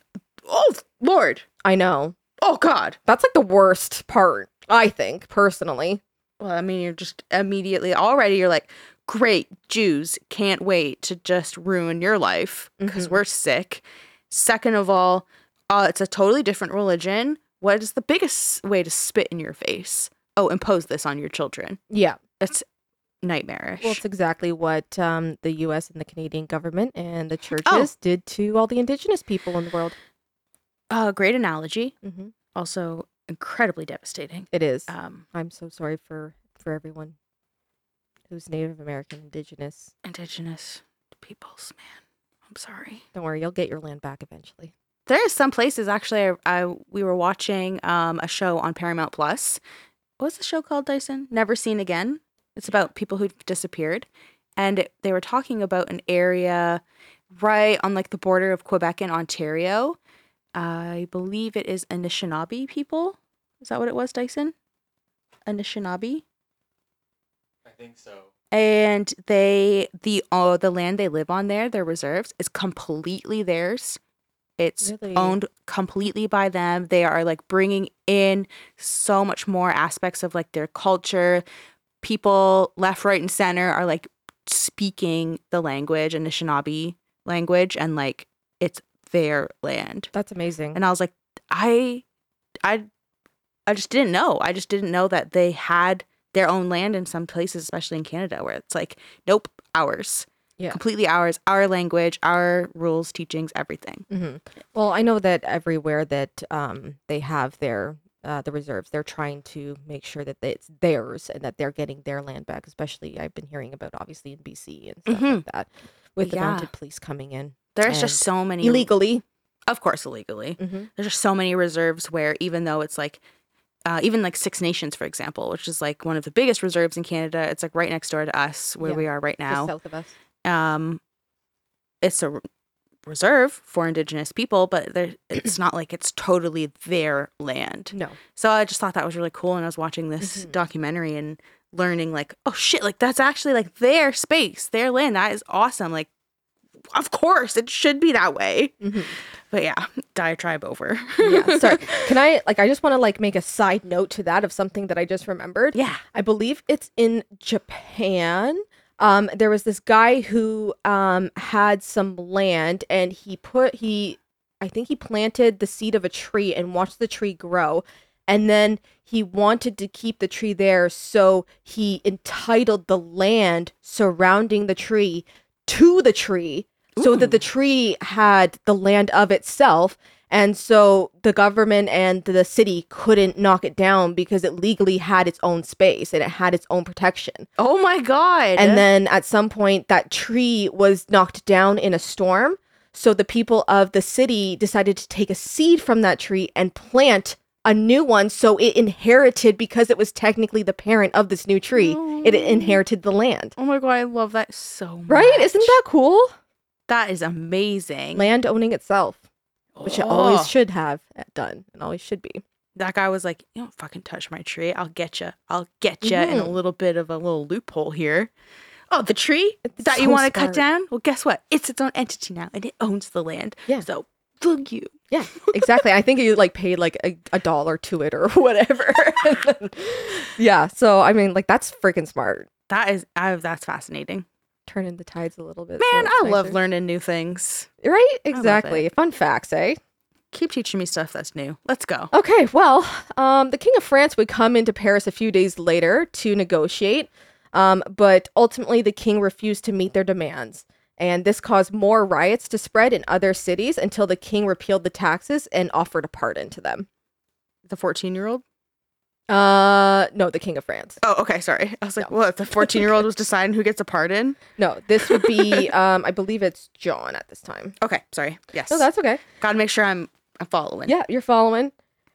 Oh Lord. I know. Oh God. That's like the worst part, I think, personally. Well, I mean, you're just immediately already you're like, great, Jews can't wait to just ruin your life because Mhm. we're sick. Second of all, uh, it's a totally different religion. What is the biggest way to spit in your face? Oh, impose this on your children. Yeah. That's nightmarish. Well, it's exactly what um, the U.S. and the Canadian government and the churches did to all the indigenous people in the world. uh, great analogy. Mm-hmm. Also incredibly devastating. It is. Um, I'm so sorry for for everyone who's Native American, Indigenous. indigenous peoples, man. I'm sorry. Don't worry, you'll get your land back eventually. There are some places actually. I, I we were watching um, a show on Paramount Plus. What's the show called, Dyson? Never Seen Again. It's about people who've disappeared, and it, they were talking about an area right on like the border of Quebec and Ontario. I believe it is Anishinaabe people. Is that what it was, Dyson? Anishinaabe think so. and they the uh, the land they live on there their reserves is completely theirs it's Really? owned completely by them they are like bringing in so much more aspects of like their culture people left right and center are like speaking the language and anishinaabe language and like it's their land That's amazing. and i was like i i i just didn't know i just didn't know that they had their own land in some places especially in canada where it's like nope ours. Yeah. completely ours. Our language our rules teachings everything. Hmm Well, I know that everywhere that um, they have their uh, the reserves, they're trying to make sure that it's theirs and that they're getting their land back. Especially, I've been hearing about obviously in BC and stuff like that, with the mounted police coming in there's just so many illegally. of course illegally. Hmm there's just so many reserves where even though it's like uh, even like Six Nations, for example, which is like one of the biggest reserves in Canada, it's like right next door to us where Yeah, we are right now. south of us. um it's a reserve for indigenous people but there it's not like it's totally their land No. so i just thought that was really cool and i was watching this Mhm. documentary and learning like oh shit like that's actually like their space their land that is awesome like of course it should be that way Mhm. But yeah diatribe over yeah. Sorry. Can I like? I just want to like make a side note to that of something that I just remembered. yeah I believe it's in Japan. Um, there was this guy who um, had some land and he put he I think he planted the seed of a tree and watched the tree grow. And then he wanted to keep the tree there, so he entitled the land surrounding the tree to the tree so that the tree had the land of itself. And so the government and the city couldn't knock it down because it legally had its own space and it had its own protection. oh my god And then at some point, that tree was knocked down in a storm. So the people of the city decided to take a seed from that tree and plant a new one. So it inherited, because it was technically the parent of this new tree, it Oh. inherited the land. oh my god i love that so much Right? Isn't that cool? That is amazing Land owning itself, which it Oh. always should have done and always should be. that guy was like, "You don't fucking touch my tree. I'll get you. I'll get you." In a Mhm. little bit of a little loophole here. Oh, the tree It's that you so want to cut smart. down? Well, guess what? It's its own entity now, and it owns the land. Yeah. So fuck you. Yeah, exactly. I think you like paid like a, a dollar to it or whatever. Yeah. So I mean, like that's freaking smart. That is, I, that's fascinating, Turning the tides a little bit. man. it's I love learning new things. Right? Exactly. Fun facts, eh? Keep teaching me stuff that's new. Let's go. Okay, well, um, the King of France would come into Paris a few days later to negotiate, um, but ultimately the king refused to meet their demands. And this caused more riots to spread in other cities until the king repealed the taxes and offered a pardon to them. The fourteen-year-old. Uh, no, the King of France. Oh, okay. Sorry. I was like, No. what? The fourteen-year-old was deciding who gets a pardon. No, this would be, um, I believe it's John at this time. Okay. Sorry. Yes. No, that's okay. Gotta make sure I'm, I'm following. Yeah, you're following.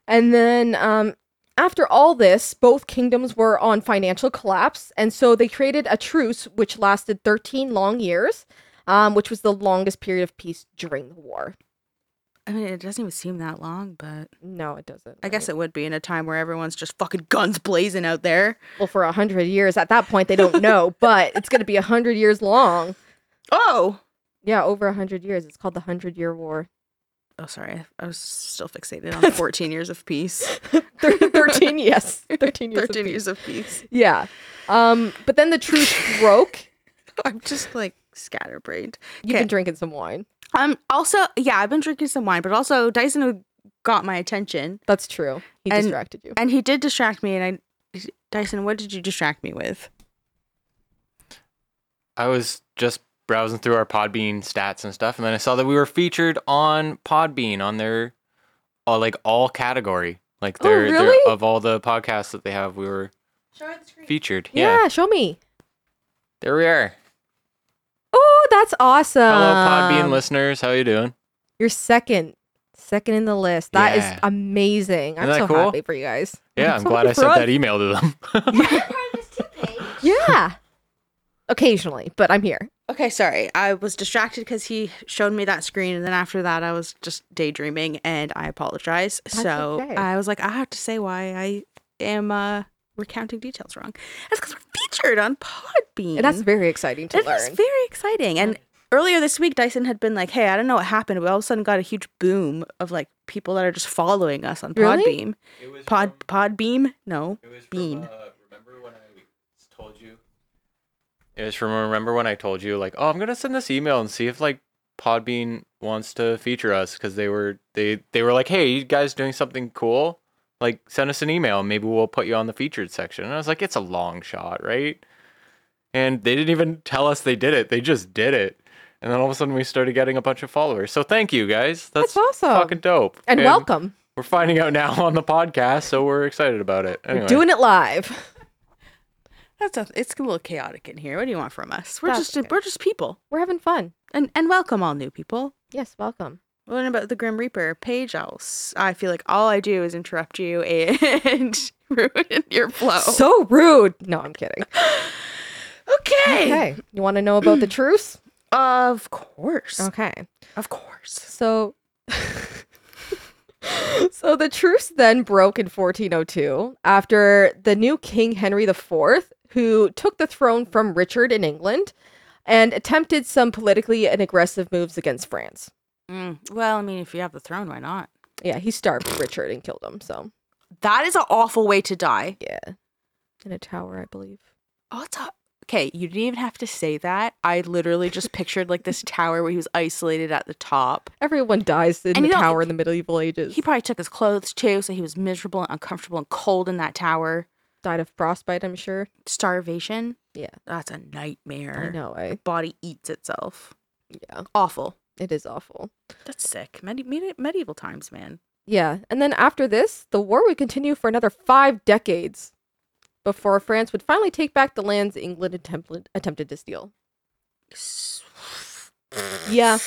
And then um, after all this, both kingdoms were on financial collapse. And so they created a truce which lasted 13 long years, um, which was the longest period of peace during the war. I mean, it doesn't even seem that long, but No, it doesn't. I guess it would be in a time where everyone's just fucking guns blazing out there. Well, for a hundred years, at that point, they don't know, but it's going to be a hundred years long. Oh. Yeah, over a hundred years. It's called the Hundred Year War. Oh, sorry. I was still fixated on 14 years of peace. Thirteen, yes, thirteen years. of 13 peace. years of peace. Yeah. Um, but then the truce broke. I'm just like scatterbrained. You've been drinking some wine. Um. Also, yeah, I've been drinking some wine, but also Dyson got my attention, That's true. He And- distracted you. and he did distract me. And I, Dyson, what did you distract me with? I was just browsing through our Podbean stats and stuff, and then I saw that we were featured on Podbean on their, uh, like all category, like Oh, their, their- really? of all the podcasts that they have, we were Show her the screen. featured. Yeah, Yeah, show me. there we are. Oh, that's awesome. Hello, Podbean listeners, how are you doing? You're second. Second in the list. That is Yeah. amazing. I'm Isn't so cool? happy for you guys. Yeah, I'm so glad happy I for sent us. that email to them. Yeah. Occasionally, but I'm here. Okay, sorry. I was distracted because he showed me that screen, and then after that, I was just daydreaming, and I apologize. so okay. I was like, I have to say why I am uh, recounting details wrong. That's because we're featured on Podbean. And that's very exciting to it learn. very exciting. And earlier this week, Dyson had been like, "Hey, I don't know what happened, but all of a sudden got a huge boom of like people that are just following us on Really? Podbeam. Pod Podbeam? No, it was Bean. Uh, remember when I told you? It was from remember when I told you like, oh, I'm gonna send this email and see if like Podbean wants to feature us because they were they they were like, hey, you guys doing something cool? Like, send us an email. and Maybe we'll put you on the featured section. And I was like, it's a long shot, right? And they didn't even tell us they did it. They just did it. And then all of a sudden we started getting a bunch of followers. So thank you guys. That's, That's awesome. fucking dope. and welcome. We're finding out now on the podcast, so we're excited about it. Anyway. We're doing it live. That's a, it's a little chaotic in here. What do you want from us? We're That's just okay. we're just people, We're having fun. and and welcome all new people. Yes, welcome. What about the Grim Reaper? Paige, I'll I feel like all I do is interrupt you and ruin your flow. So rude. No, I'm kidding. okay. Okay. You want to know about the truce? Of course. Okay. Of course. So So the truce then broke in 1402 after the new King Henry IV, who took the throne from Richard in England and attempted some politically and aggressive moves against France. Mm, well, I mean, if you have the throne, why not? Yeah, he starved Richard and killed him, so That is an awful way to die. yeah. In a tower, I believe. Oh, it's a- okay. You didn't even have to say that. I literally just pictured like this tower where he was isolated at the top. Everyone dies in And the you know, tower in the medieval ages. He probably took his clothes too, so he was miserable and uncomfortable and cold in that tower. died of frostbite, I'm sure. Starvation. Yeah. That's a nightmare. I know, I Body eats itself. yeah. Awful. It is awful. That's sick. Medi- medi- medieval times, man. Yeah, and then after this, the war would continue for another five decades before France would finally take back the lands England attempted, attempted to steal. Yeah,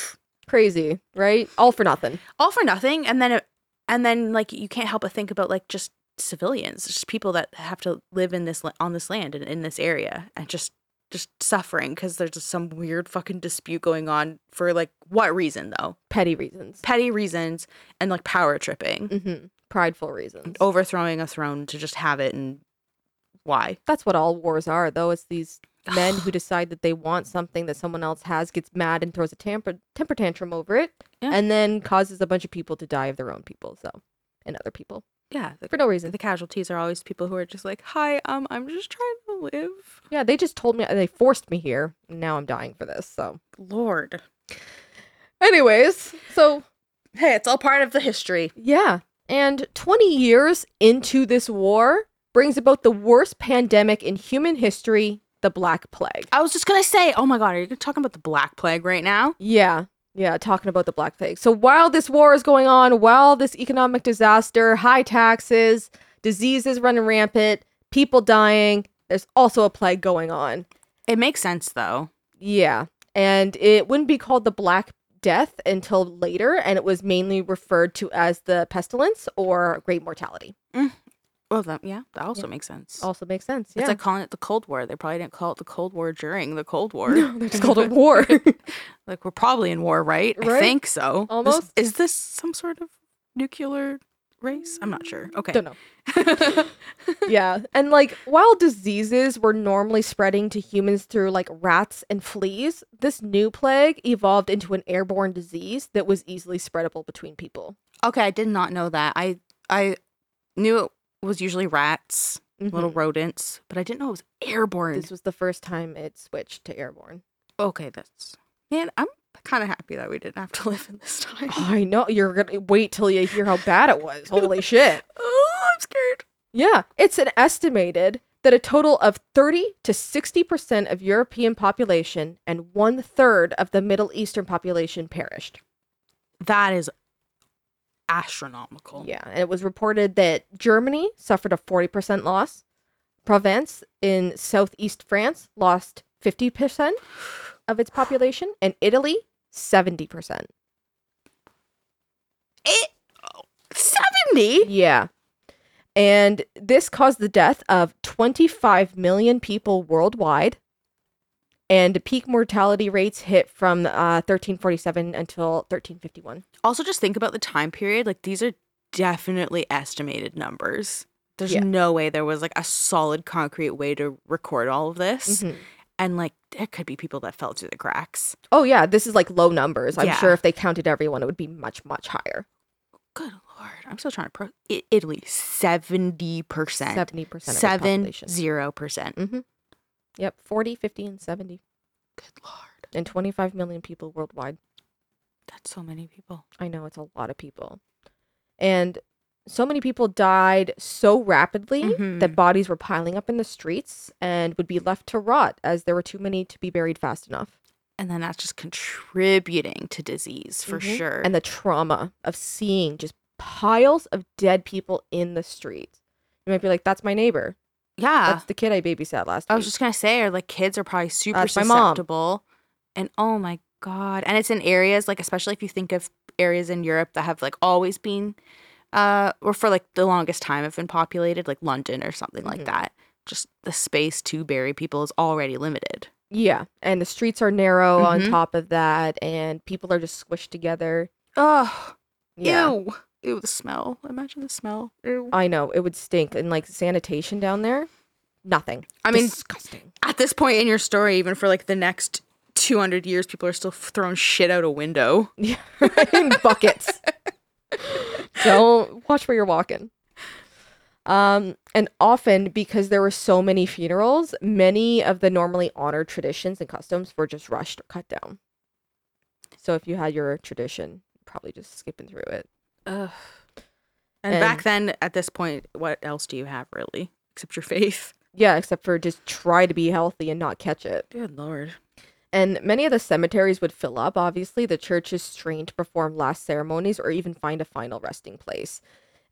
crazy, right? All for nothing. all for nothing and then it, and then like you can't help but think about like just civilians just people that have to live in this on this land and in this area and just just suffering because there's just some weird fucking dispute going on for like what reason though Petty reasons, petty reasons and like power tripping hmm prideful reasons. overthrowing a throne to just have it and why That's what all wars are, though. It's these men who decide that they want something that someone else has, gets mad and throws a temper temper tantrum over it, Yeah. and then causes a bunch of people to die of their own people. So, and other people yeah the, for no reason. the casualties are always people who are just like hi um i'm just trying to live Yeah, they just told me they forced me here. And now I'm dying for this. So, lord anyways, so hey it's all part of the history Yeah. And 20 years into this war brings about the worst pandemic in human history, the Black Plague. I was just gonna say, oh my god, are you talking about the Black Plague right now? Yeah. Yeah, talking about the Black Plague. So while this war is going on, while this economic disaster, high taxes, diseases running rampant, people dying, there's also a plague going on. It makes sense though. Yeah. And it wouldn't be called the Black Death until later, and it was mainly referred to as the pestilence or great mortality. Mm. Well, that, yeah, that also makes sense. Also makes sense. Yeah. It's like calling it the Cold War. They probably didn't call it the Cold War during the Cold War. no, they just called it war. like we're probably in war, right? I Right? think so. This- Almost. Is, this some sort of nuclear race? I'm not sure. Okay. Don't know. yeah. And like while diseases were normally spreading to humans through like rats and fleas, this new plague evolved into an airborne disease that was easily spreadable between people. okay, I did not know that. I I knew it was usually rats, little Mhm. rodents, but I didn't know it was airborne. This was the first time it switched to airborne. okay, that's man. I'm kind of happy that we didn't have to live in this time. I know you're gonna wait till you hear how bad it was. Holy shit. oh, I'm scared. Yeah, it's an estimated that a total of 30 to 60% of European population and one third of the Middle Eastern population perished. That is astronomical. Yeah, and it was reported that Germany suffered a 40% loss. Provence in southeast France lost 50% of its population, and Italy 70%. It, oh, 70? Yeah. And this caused the death of 25 million people worldwide. And peak mortality rates hit from uh, 1347 until 1351. Also, just think about the time period. Like, these are definitely estimated numbers. There's Yeah. no way there was like a solid, concrete way to record all of this. Mhm. And like, there could be people that fell through the cracks. Oh, yeah, this is like low numbers. I'm Yeah. sure if they counted everyone, it would be much, much higher. Good lord. I'm still trying to pro. Italy, 70%. 70% of the Seven population. zero percent. Mm-hmm. Yep, 40, 50, and 70. Good lord. And 25 million people worldwide. That's so many people. I know it's a lot of people. And so many people died so rapidly Mhm. that bodies were piling up in the streets and would be left to rot as there were too many to be buried fast enough. And then that's just contributing to disease for Mhm. sure. And the trauma of seeing just piles of dead people in the street. You might be like, that's my neighbor. Yeah. That's the kid I babysat last I was week. just gonna say, or like kids are probably super That's my mom. susceptible, and oh my god, and it's in areas like especially if you think of areas in Europe that have like always been, uh, or for like the longest time have been populated, like London or something Mhm. like that. Just the space to bury people is already limited. Yeah. And the streets are narrow on Mhm. top of that, and people are just squished together. Oh, Yeah. ew, ew, the smell. Imagine the smell. Ew. I know. It would stink. And like sanitation down there, nothing. I mean, disgusting. at this point in your story, even for like the next 200 years, people are still throwing shit out a window. Yeah, in buckets. Don't watch where you're walking. Um, and often because there were so many funerals, many of the normally honored traditions and customs were just rushed or cut down. So if you had your tradition, probably just skipping through it. Ugh. And, And- back then, at this point, what else do you have really except your faith? Yeah, except for just try to be healthy and not catch it. Good lord. And many of the cemeteries would fill up. Obviously, the church is trained to perform last ceremonies or even find a final resting place.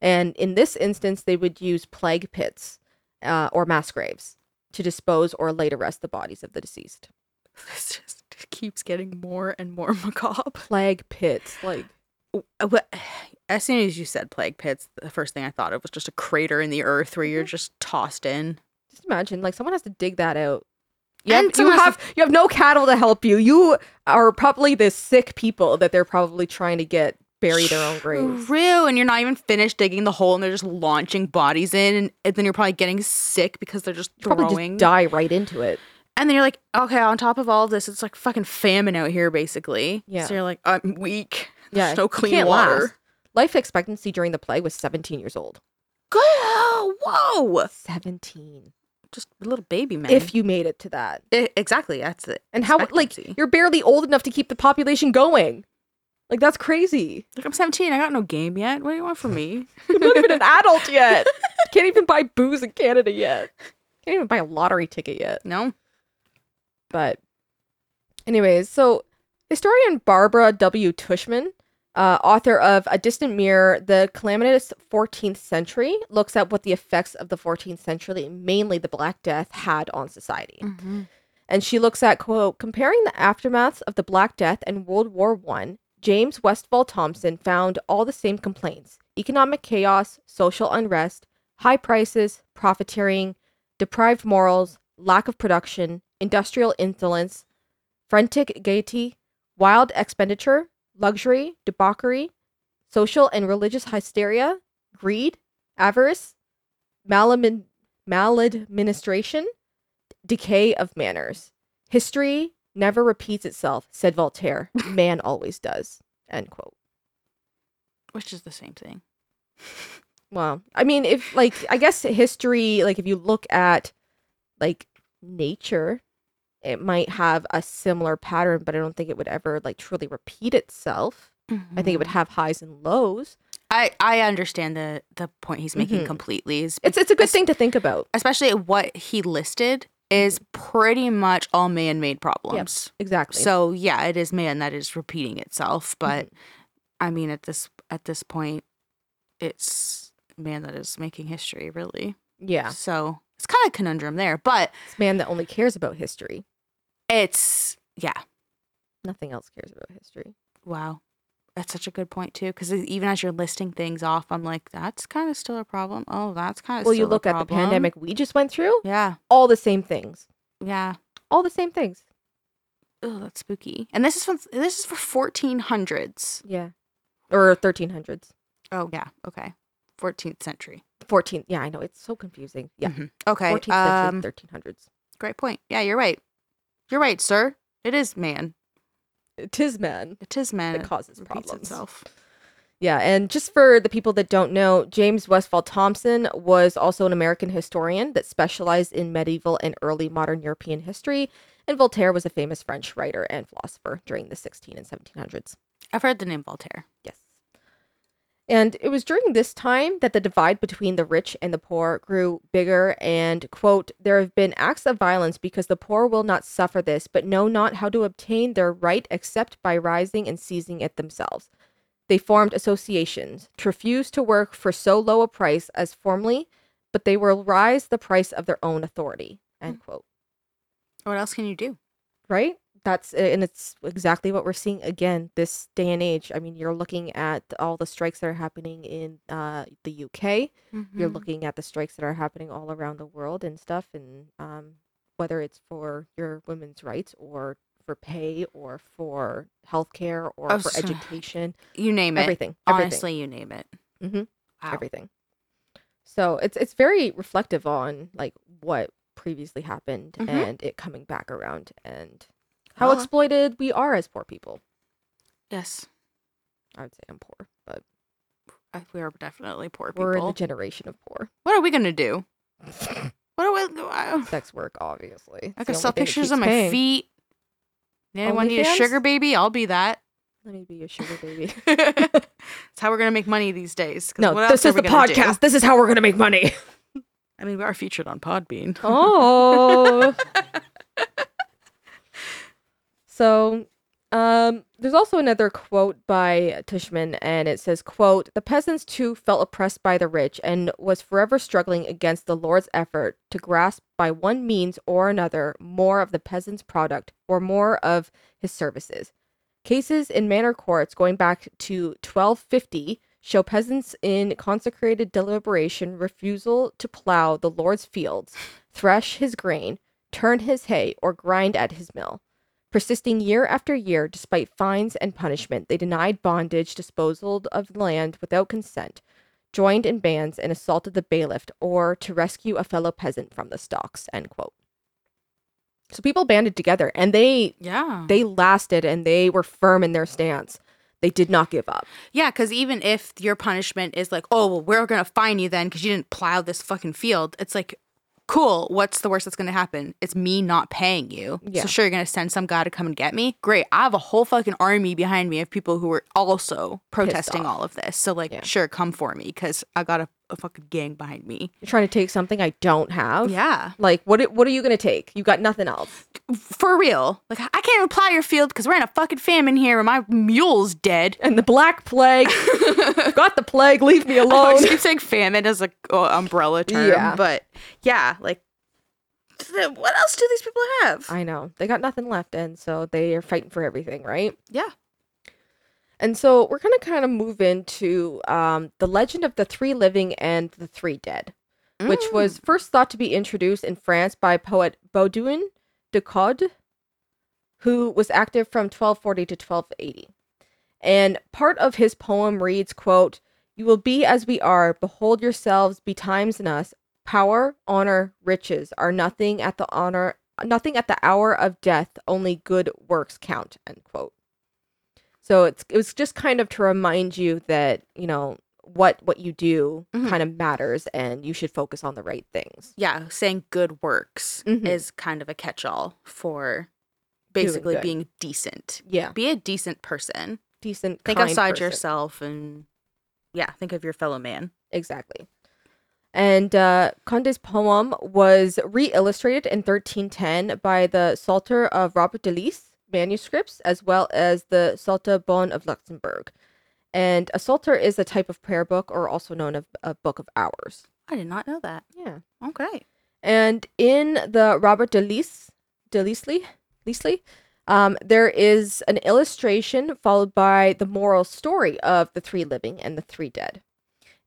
And in this instance, they would use plague pits uh, or mass graves to dispose or lay to rest the bodies of the deceased. This just keeps getting more and more macabre. Plague pits, like Uh, as soon as you said plague pits, the first thing I thought of was just a crater in the earth where you're mm-hmm. just tossed in. just imagine, like someone has to dig that out. You And have, you have you have no cattle to help you. You are probably the sick people that they're probably trying to get bury their own graves. True, and you're not even finished digging the hole, and they're just launching bodies in, and, then you're probably getting sick because they're just You probably throwing. just die right into it. And then you're like, okay, on top of all of this, it's like fucking famine out here, basically. Yeah. So you're like, I'm weak. Yeah, There's no clean water. last. Life expectancy during the plague was 17 years old. Good. Whoa. 17. Just a little baby man. If you made it to that. I- exactly, that's it. And how, like, you're barely old enough to keep the population going. Like, that's crazy. Like I'm 17. I got no game yet. What do you want from me? You're not even an adult yet. Can't even buy booze in Canada yet. Can't even buy a lottery ticket yet. No. But, anyways, so historian Barbara W. Tuchman, uh, author of A Distant Mirror, The Calamitous 14th Century, looks at what the effects of the 14th century, mainly the Black Death, had on society. And she looks at, quote, comparing the aftermaths of the Black Death and World War One. James Westfall Thompson found all the same complaints economic chaos, social unrest, high prices, profiteering, deprived morals, lack of production, industrial insolence, frantic gaiety, wild expenditure, luxury, debauchery, social and religious hysteria, greed, avarice, malamin- maladministration, decay of manners. History never repeats itself, said Voltaire. Man always does. End quote. Which is the same thing. Well, I mean, if like I guess history, like if you look at like nature, it might have a similar pattern, but I don't think it would ever like truly repeat itself. I think it would have highs and lows. I I understand the the point he's making Mhm. completely. Is It's it's a good es- thing to think about. especially what he listed is pretty much all man-made problems. Exactly. So yeah, it is man that is repeating itself, but I mean at this at this point it's man that is making history really. yeah, So it's kind of conundrum there, but it's man that only cares about history. It's yeah, Nothing else cares about history. wow. That's such a good point too cuz even as you're listing things off, I'm like that's kind of still a problem. Oh, that's kind of Well, you look at the pandemic we just went through, Yeah. all the same things. Yeah. All the same things. Oh, that's spooky. And this is from this is for 1400s. Yeah. Or 1300s. Oh, yeah. Okay. 14th century. 14th. Yeah, I know. It's so confusing. Yeah. Mhm. Okay. 14th Um, century, 1300s. great point. Yeah, you're right. You're right, sir. It is man. Tis man. It is man. It causes problems. itself. Yeah, and just for the people that don't know, James Westfall Thompson was also an American historian that specialized in medieval and early modern European history, and Voltaire was a famous French writer and philosopher during the 16 and 1700s. I've heard the name Voltaire. Yes. And it was during this time that the divide between the rich and the poor grew bigger, and, quote, there have been acts of violence because the poor will not suffer this, but know not how to obtain their right except by rising and seizing it themselves. They formed associations to refuse to work for so low a price as formerly, but they will rise the price of their own authority, end mm. quote. What else can you do? Right? That's and it's exactly what we're seeing again this day and age. I mean, you're looking at all the strikes that are happening in uh, the UK. You're Mhm. looking at the strikes that are happening all around the world and stuff, and um, whether it's for your women's rights or for pay or for healthcare or Oh, for so- education, You name it. everything, everything, Honestly, you name it. Mhm. Wow. everything. So it's it's very reflective on like what previously happened Mhm. and it coming back around and how Well, exploited we are as poor people. Yes. I would say I'm poor, but We are definitely poor we're in the generation of poor. what are we going to do? What are we I, Sex work, obviously. I can sell pictures of my paying. feet. Anyone need a sugar baby? I'll be that. Let me be a sugar baby. That's how we're gonna make money these days. no, what this is the gonna do? podcast. This is how we're gonna make money. I mean, we are featured on Podbean. Oh. So, um, there's also another quote by Tuchman, and it says, "quote The peasants too felt oppressed by the rich, and was forever struggling against the Lord's effort to grasp by one means or another more of the peasant's product or more of his services." Cases in manor courts going back to 1250 show peasants in consecrated deliberation refusal to plow the Lord's fields, thresh his grain, turn his hay, or grind at his mill. Persisting year after year, despite fines and punishment, they denied bondage, disposal of land without consent, joined in bands, and assaulted the bailiff or to rescue a fellow peasant from the stocks. End quote. So people banded together and they Yeah. they lasted and they were firm in their stance. They did not give up. Yeah, because even if your punishment is like, oh, well, we're gonna fine you then because you didn't plow this fucking field, it's like, cool. What's the worst that's gonna happen? It's me not paying you. Yeah. So sure, you're gonna send some guy to come and get me. Great. I have a whole fucking army behind me of people who are also protesting all of this. So like, Yeah. sure, come for me because I got a, a fucking gang behind me. You're trying to take something I don't have. Yeah, Like what? What are you gonna take? You got nothing else. for real. Like I can't plow your field because we're in a fucking famine here and my mule's dead. And the black plague. got the plague. Leave me I alone. keep saying famine as a uh, umbrella term, Yeah. but yeah, like what else do these people have? I know they got nothing left, and so they are fighting for everything, right? Yeah. And so we're gonna kind of move into um, the legend of the three living and the three dead. which was first thought to be introduced in France by poet Baudouin de Conde, who was active from 1240 to 1280. And part of his poem reads, quote, You will be as we are, behold yourselves betimes in us. Power, honor, riches are nothing at the honor nothing at the hour of death, only good works count, end quote. So it's it was just kind of to remind you that, you know, what what you do Mhm. kind of matters and you should focus on the right things. Yeah, saying good works Mhm. is kind of a catch all for basically being decent. Yeah. Be a decent person. Decent Think kind outside person. yourself and yeah, think of your fellow man. Exactly. And uh, Conde's poem was re-illustrated in 1310 by the Psalter of Robert de Lis manuscripts, as well as the Psalter Bon of Luxembourg. And a Psalter is a type of prayer book, or also known as a book of hours. I did not know that. Yeah. Okay. And in the Robert de Lis, de Lisley, Lisley, um, there is an illustration followed by the moral story of the three living and the three dead.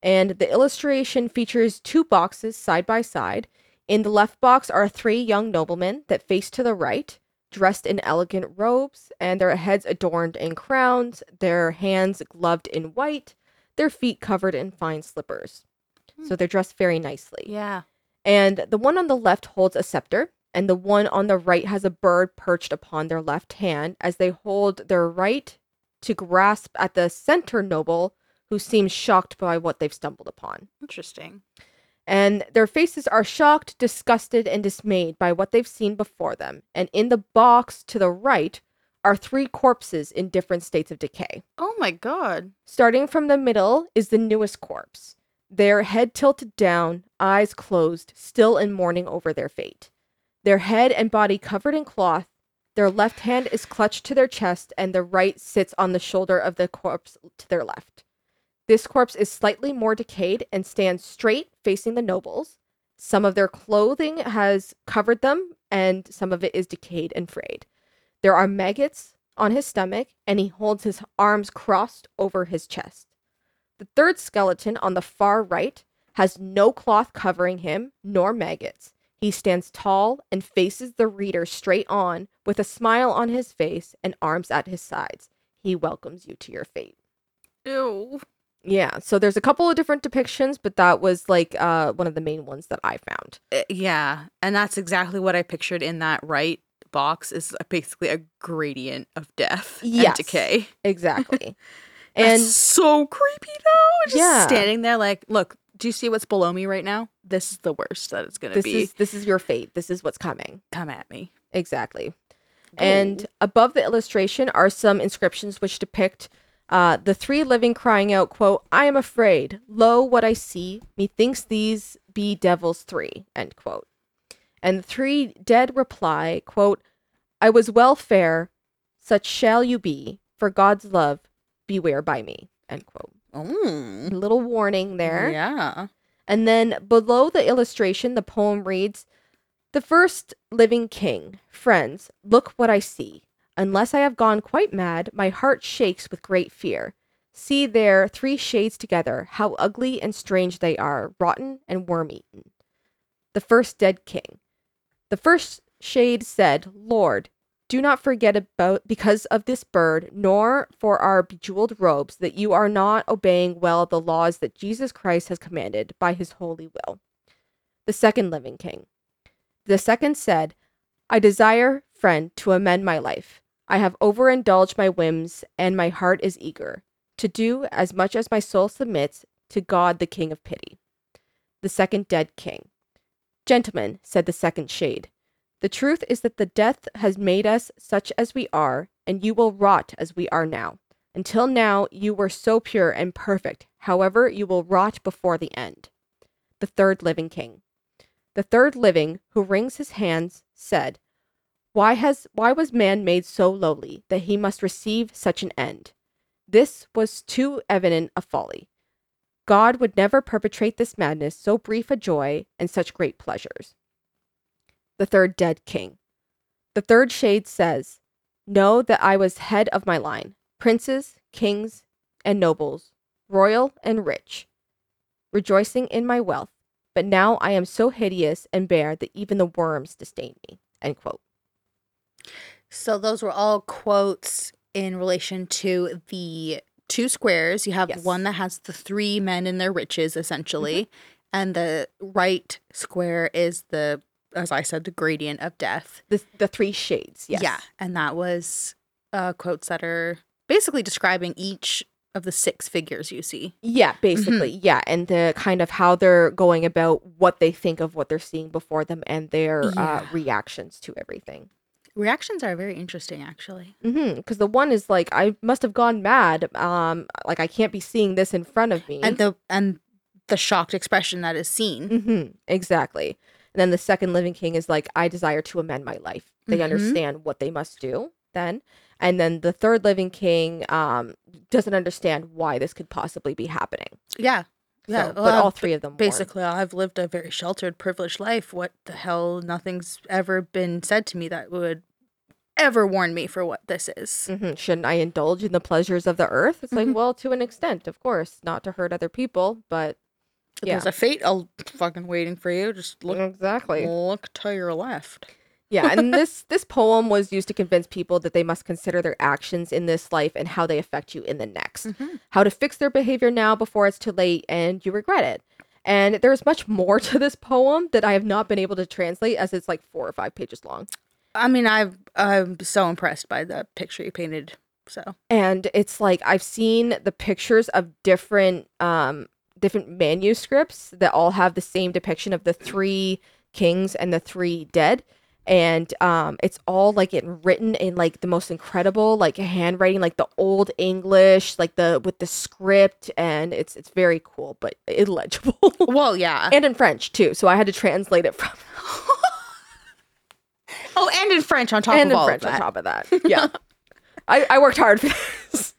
And the illustration features two boxes side by side. In the left box are three young noblemen that face to the right, dressed in elegant robes, and their heads adorned in crowns, their hands gloved in white, their feet covered in fine slippers. So hmm. they're dressed very nicely. Yeah. And the one on the left holds a scepter, and the one on the right has a bird perched upon their left hand as they hold their right to grasp at the center noble who seems shocked by what they've stumbled upon. Interesting. And their faces are shocked, disgusted, and dismayed by what they've seen before them. And in the box to the right are three corpses in different states of decay. Oh my god. Starting from the middle is the newest corpse, their head tilted down, eyes closed, still in mourning over their fate. Their head and body covered in cloth, their left hand is clutched to their chest, and the right sits on the shoulder of the corpse to their left. This corpse is slightly more decayed and stands straight facing the nobles. Some of their clothing has covered them, and some of it is decayed and frayed. There are maggots on his stomach, and he holds his arms crossed over his chest. The third skeleton on the far right has no cloth covering him, nor maggots. He stands tall and faces the reader straight on, with a smile on his face and arms at his sides. He welcomes you to your fate. Ew. Yeah, so there's a couple of different depictions, but that was like uh, one of the main ones that I found. Uh, yeah, and that's exactly what I pictured in that right box is basically a gradient of death and decay. Exactly. And so creepy though. Just Yeah. standing there like, look, do you see what's below me right now? This is the worst that it's gonna this be. is this is your fate. This is what's coming. Come at me. Exactly. And above the illustration are some inscriptions which depict uh, the three living crying out, quote, I am afraid. Lo, what I see. Methinks these be devils three, end quote. And the three dead reply, quote, I was well fair, such shall you be, for God's love, beware by me, end quote. Mm. A little warning there. Yeah. And then below the illustration, the poem reads The first living king, friends, look what I see. Unless I have gone quite mad, my heart shakes with great fear. See there three shades together, how ugly and strange they are, rotten and worm eaten. The first dead king. The first shade said, Lord, do not forget about because of this bird, nor for our bejeweled robes, that you are not obeying well the laws that Jesus Christ has commanded by his holy will. The second living king. The second said, I desire, friend, to amend my life. I have overindulged my whims, and my heart is eager to do as much as my soul submits to God, the King of pity. The second dead king. Gentlemen, said the second shade, the truth is that the death has made us such as we are, and you will rot as we are now. Until now, you were so pure and perfect. However, you will rot before the end. The third living king. The third living, who wrings his hands, said, Why has why was man made so lowly that he must receive such an end? This was too evident a folly. God would never perpetrate this madness, so brief a joy and such great pleasures. The third dead king. The third shade says, Know that I was head of my line, princes, kings, and nobles, royal and rich, rejoicing in my wealth, but now I am so hideous and bare that even the worms disdain me. So those were all quotes in relation to the two squares. You have Yes. one that has the three men in their riches, essentially, and the right square is the, as I said, the gradient of death. The the three shades. Yes. Yeah, and that was uh, quotes that are basically describing each of the six figures you see. Yeah, basically. Mm-hmm. Yeah, and the kind of how they're going about what they think of what they're seeing before them and their uh, reactions to everything. Reactions are very interesting, actually. Mm-hmm. Because the one is like, I must have gone mad. Um, like I can't be seeing this in front of me. And the and the shocked expression that is seen. Mm-hmm. Exactly. And then the second living king is like, I desire to amend my life. They Mhm. understand what they must do then. And then the third living king um, doesn't understand why this could possibly be happening. Yeah, yeah. So, but all three of them. Basically, I've lived a very sheltered, privileged life. What the hell? Nothing's ever been said to me that would ever warn me for what this is. Mhm. Shouldn't I indulge in the pleasures of the earth? It's like, Mhm. well, to an extent, of course, not to hurt other people, but yeah, There's a fate I'll fucking waiting for you. Just look, exactly. look to your left. Yeah, and this this poem was used to convince people that they must consider their actions in this life and how they affect you in the next. Mhm. How to fix their behavior now before it's too late and you regret it. And there's much more to this poem that I have not been able to translate as it's like four or five pages long. I mean, I've I'm so impressed by the picture you painted. So and it's like I've seen the pictures of different um different manuscripts that all have the same depiction of the three kings and the three dead and um it's all like it written in like the most incredible like handwriting like the old english like the with the script and it's it's very cool but illegible well, yeah. and in french too so i had to translate it from oh, and in French on top and of in all french of on that. top of that yeah I, I worked hard for this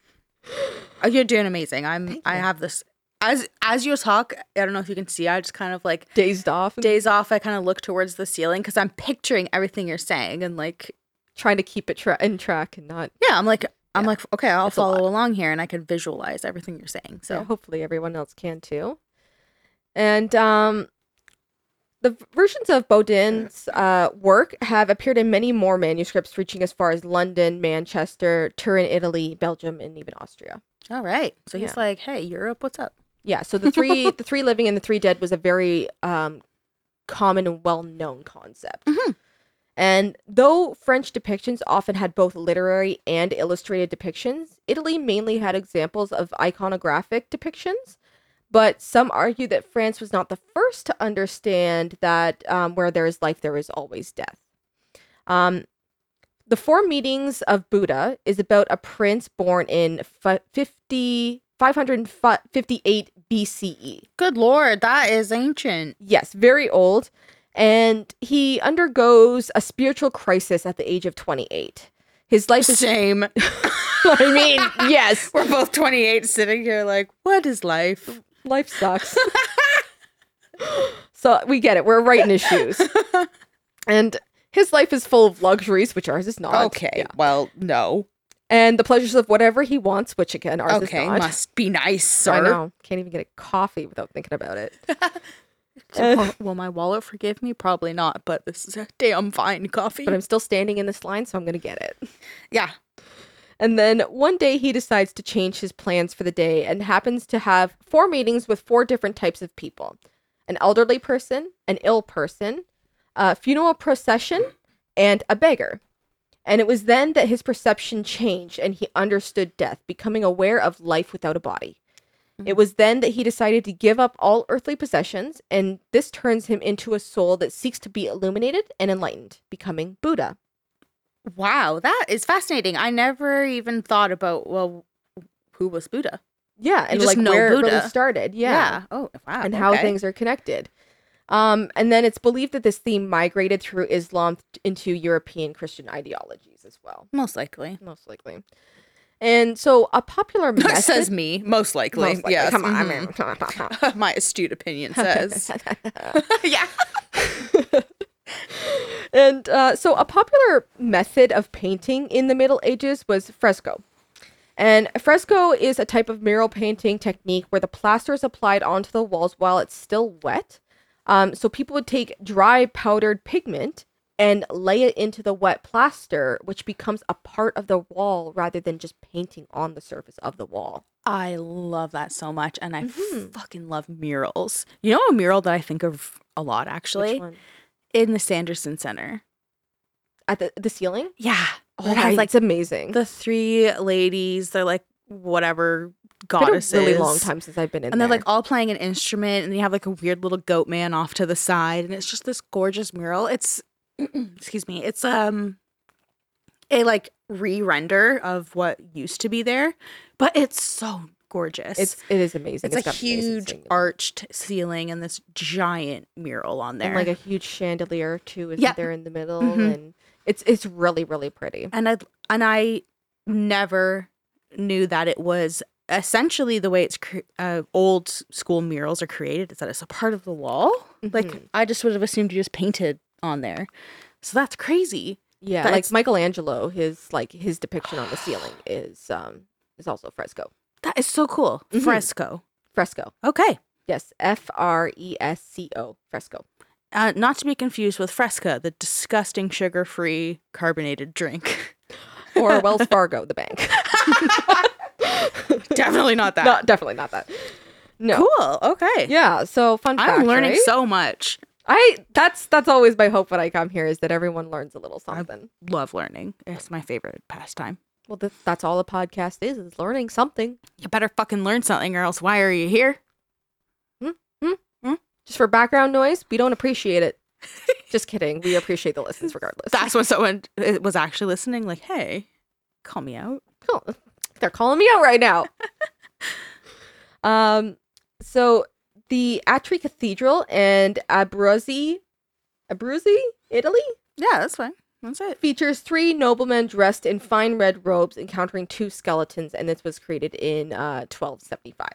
Oh, You're doing amazing. I'm. I have this as as you talk. I don't know if you can see. I just kind of like dazed off and days off. I kind of look towards the ceiling because I'm picturing everything you're saying and like trying to keep it tra- in track and not yeah. I'm like I'm Yeah. like okay. I'll It's follow along here and I can visualize everything you're saying. So So hopefully everyone else can too. And um, the versions of Baudouin's uh, work have appeared in many more manuscripts, reaching as far as London, Manchester, Turin, Italy, Belgium, and even Austria. all right. So he's Yeah. like, hey, Europe, what's up? Yeah, so the three, the three living and the three dead was a very um, common and well-known concept. Mhm. And though French depictions often had both literary and illustrated depictions, Italy mainly had examples of iconographic depictions. But some argue that France was not the first to understand that um, where there is life, there is always death. Um, the Four Meetings of Buddha is about a prince born in fi- 50, 558 BCE. Good lord, that is ancient. Yes, very old. And he undergoes a spiritual crisis at the age of 28. His life is, Same. I mean, yes, We're both 28 sitting here like, what is life? Life sucks. so we get it. We're right in his shoes. And his life is full of luxuries, which ours is not. Okay. Yeah. Well, no. And the pleasures of whatever he wants, which again, ours Okay, is not. must be nice, sir. I know. Can't even get a coffee without thinking about it. So, uh, will- will my wallet forgive me? Probably not, but this is a damn fine coffee. But I'm still standing in this line, so I'm going to get it. yeah. And then one day he decides to change his plans for the day and happens to have four meetings with four different types of people an elderly person, an ill person, a funeral procession, and a beggar. And it was then that his perception changed and he understood death, becoming aware of life without a body. Mm-hmm. It was then that he decided to give up all earthly possessions, and this turns him into a soul that seeks to be illuminated and enlightened, becoming Buddha. Wow, that is fascinating. I never even thought about well, who was Buddha? Yeah, and like where it Buddha. really started. Yeah. Oh, wow. and how okay. things are connected. Um, and then it's believed that this theme migrated through Islam into European Christian ideologies as well, most likely. most likely. And so a popular method says me. Most likely. most likely- Yes. come on, mhm. my astute opinion says. yeah. And uh, so a popular method of painting in the Middle Ages was fresco. And fresco is a type of mural painting technique where the plaster is applied onto the walls while it's still wet. Um, so people would take dry powdered pigment and lay it into the wet plaster, which becomes a part of the wall rather than just painting on the surface of the wall. I love that so much, and I Mhm. fucking love murals. You know a mural that I think of a lot actually? In the Sanderson Center. At the, the ceiling? Yeah, Oh, it has like it's amazing. the three ladies. They're like whatever It's goddesses. been a really long time since I've been in and they're there. like all playing an instrument, and you have like a weird little goat man off to the side, and it's just this gorgeous mural. It's excuse me, it's um a like re-render of what used to be there, but it's so gorgeous. it's it is amazing. it's like got amazing huge arched ceiling and this giant mural on there. and like a huge chandelier too is Yeah. there in the middle Mhm. and it's it's really really pretty. and I and I never knew that it was essentially the way it's cre- uh, old school murals are created is that it's a part of the wall. Like Mhm. I just would have assumed you just painted on there. So that's crazy. Yeah, like Michelangelo, his like his depiction on the ceiling is um is also fresco. That is so cool. Mhm. Fresco. Fresco. Okay. Yes, F R E S C O. Fresco. Uh, not to be confused with Fresca, the disgusting sugar-free carbonated drink. Or Wells Fargo, the bank. Definitely not that. Not definitely not that. No. Cool. Okay. Yeah, so fun fact. I'm learning right? so much. I that's that's always my hope when I come here is that everyone learns a little something. I- something. Love learning. It's my favorite pastime. Well, th- that's all a podcast is is learning something. You better fucking learn something, or else why are you here? Hmm, hmm, hmm. Just for background noise, we don't appreciate it. Just kidding. We appreciate the listens regardless. That's when someone uh, was actually listening. Like, hey, call me out. Cool. They're calling me out right now. um, so the Atri Cathedral and Abruzzi, Abruzzi, Italy, Yeah, that's fine. That's it. features three noblemen dressed in fine red robes encountering two skeletons, and this was created in uh, 1275.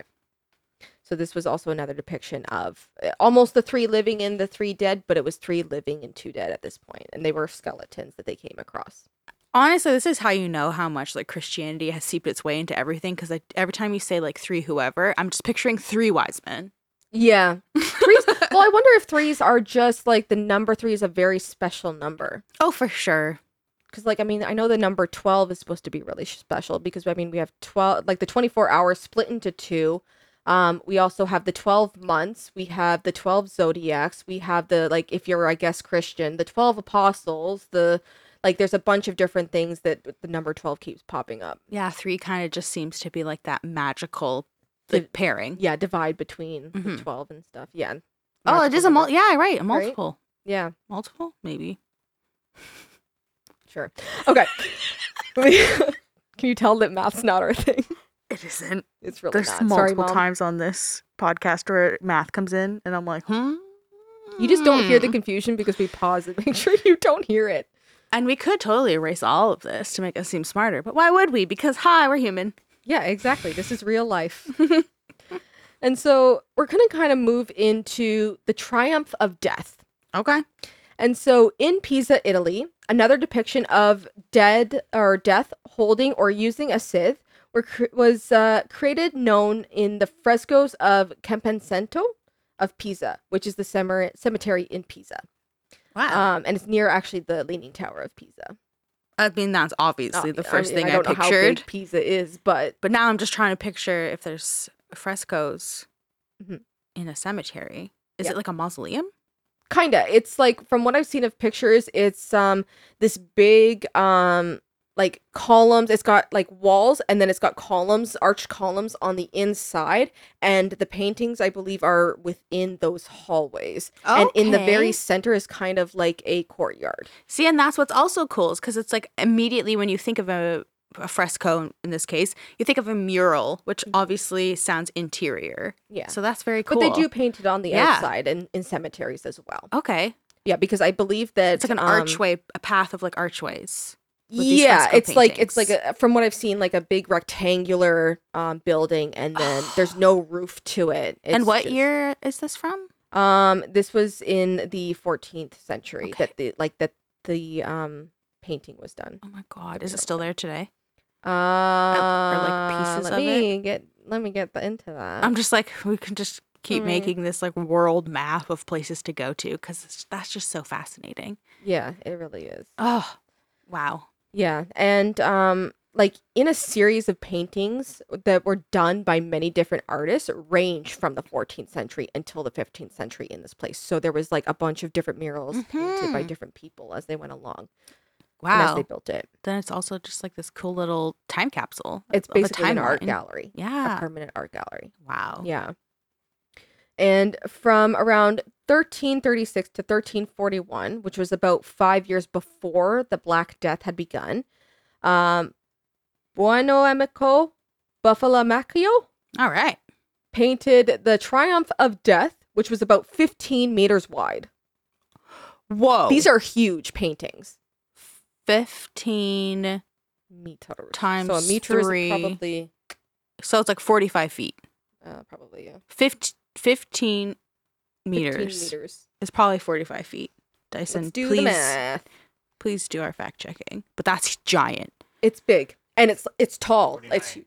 So this was also another depiction of uh, almost the three living and the three dead, but it was three living and two dead at this point, and they were skeletons that they came across. Honestly, this is how you know how much like Christianity has seeped its way into everything. Because every time you say like three whoever, I'm just picturing three wise men. Yeah. Threes, well, I wonder if threes are just like the number three is a very special number. Oh, for sure. Because, like, I mean, I know the number 12 is supposed to be really special because, I mean, we have 12, like the 24 hours split into two. Um, we also have the 12 months. We have the 12 zodiacs. We have the, like, if you're, I guess, Christian, the 12 apostles, the, like, there's a bunch of different things that the number 12 keeps popping up. Yeah, three kind of just seems to be like that magical pairing. Yeah, divide between the Mhm. 12 and stuff. Yeah. Oh, it is a mul- yeah, right, a multiple. Yeah. Multiple, maybe. Sure. Okay. Can you tell that math's not our thing? It isn't. It's really There's not. multiple Sorry, mom. times on this podcast where math comes in, and I'm like, hmm. You just don't hear the confusion because we pause and make sure you don't hear it. And we could totally erase all of this to make us seem smarter, but why would we? Because hi, we're human. Yeah, exactly. This is real life. and so we're going to kind of move into the triumph of death. Okay. And so in Pisa, Italy, another depiction of dead or death holding or using a scythe were, was uh, created known in the frescoes of Camposanto of Pisa, which is the cemer- cemetery in Pisa. Wow. Um, and it's near actually the Leaning Tower of Pisa. I mean, that's obviously Uh, the first mean, thing I, don't know how pictured. big Pisa is, but But now I'm just trying to picture if there's frescoes Mhm. in a cemetery. Is Yeah. it like a mausoleum? kinda. It's like from what I've seen of pictures, it's um this big um like columns. It's got like walls and then it's got columns, arched columns on the inside, and the paintings I believe are within those hallways. And in the very center is kind of like a courtyard. See, and that's what's also cool is because it's like immediately when you think of a, a fresco in this case, you think of a mural, which obviously sounds interior. Mm-hmm. Yeah. So that's very cool. But they do paint it on the Yeah. outside and in cemeteries as well. Okay. Yeah, because I believe that It's like an um, archway, a path of like archways. yeah it's like it's like a, from what i've seen like a big rectangular um building and then there's no roof to it and what just- year is this from? um this was in the 14th century Okay. that the like that the um painting was done Oh my god, is it still there today? Uh pieces let of me get let me get the, into that I'm just like we can just keep making this like world map of places to go to because that's just so fascinating. Yeah, it really is. Oh, wow. Yeah, and um like in a series of paintings that were done by many different artists range from the 14th century until the 15th century in this place. So there was like a bunch of different murals painted by Mhm. different people as they went along Wow. they built it. Then it's also just like this cool little time capsule. It's of a basically an art timeline. gallery, a Yeah. permanent art gallery. Wow. Yeah. And from around 1336 to 1341, which was about five years before the Black Death had begun, um, Buonoamico Buffalomacchio All right. painted the Triumph of Death, which was about 15 meters wide. Whoa. These are huge paintings. 15. Meters. Times so a meter three. is probably, So it's like 45 feet. uh, probably yeah. 15, 15 meters 15 meters. is probably 45 feet. Dyson, Let's do please, the math. please do our fact checking. But that's giant. It's big and it's it's tall. It's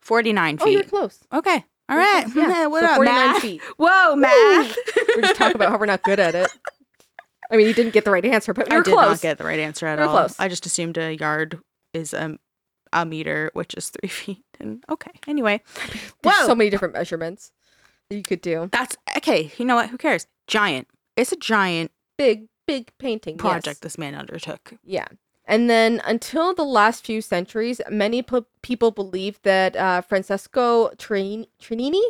49 feet oh, you're close. okay. All You're right. close, Yeah. what so up, 49 math? feet. Whoa, math. We're just talking about how we're not good at it. I mean, you didn't get the right answer, but I you're did close. not get the right answer at You're all. close. I just assumed a yard is a, a meter, which is three feet. And okay. Anyway, There's Whoa. so many different measurements that you could do. that's okay. You know what? Who cares? Giant. It's a giant Big, big painting yes. project this man undertook. Yeah. And then until the last few centuries, many p- people believed that uh, Francesco Trin- Trinini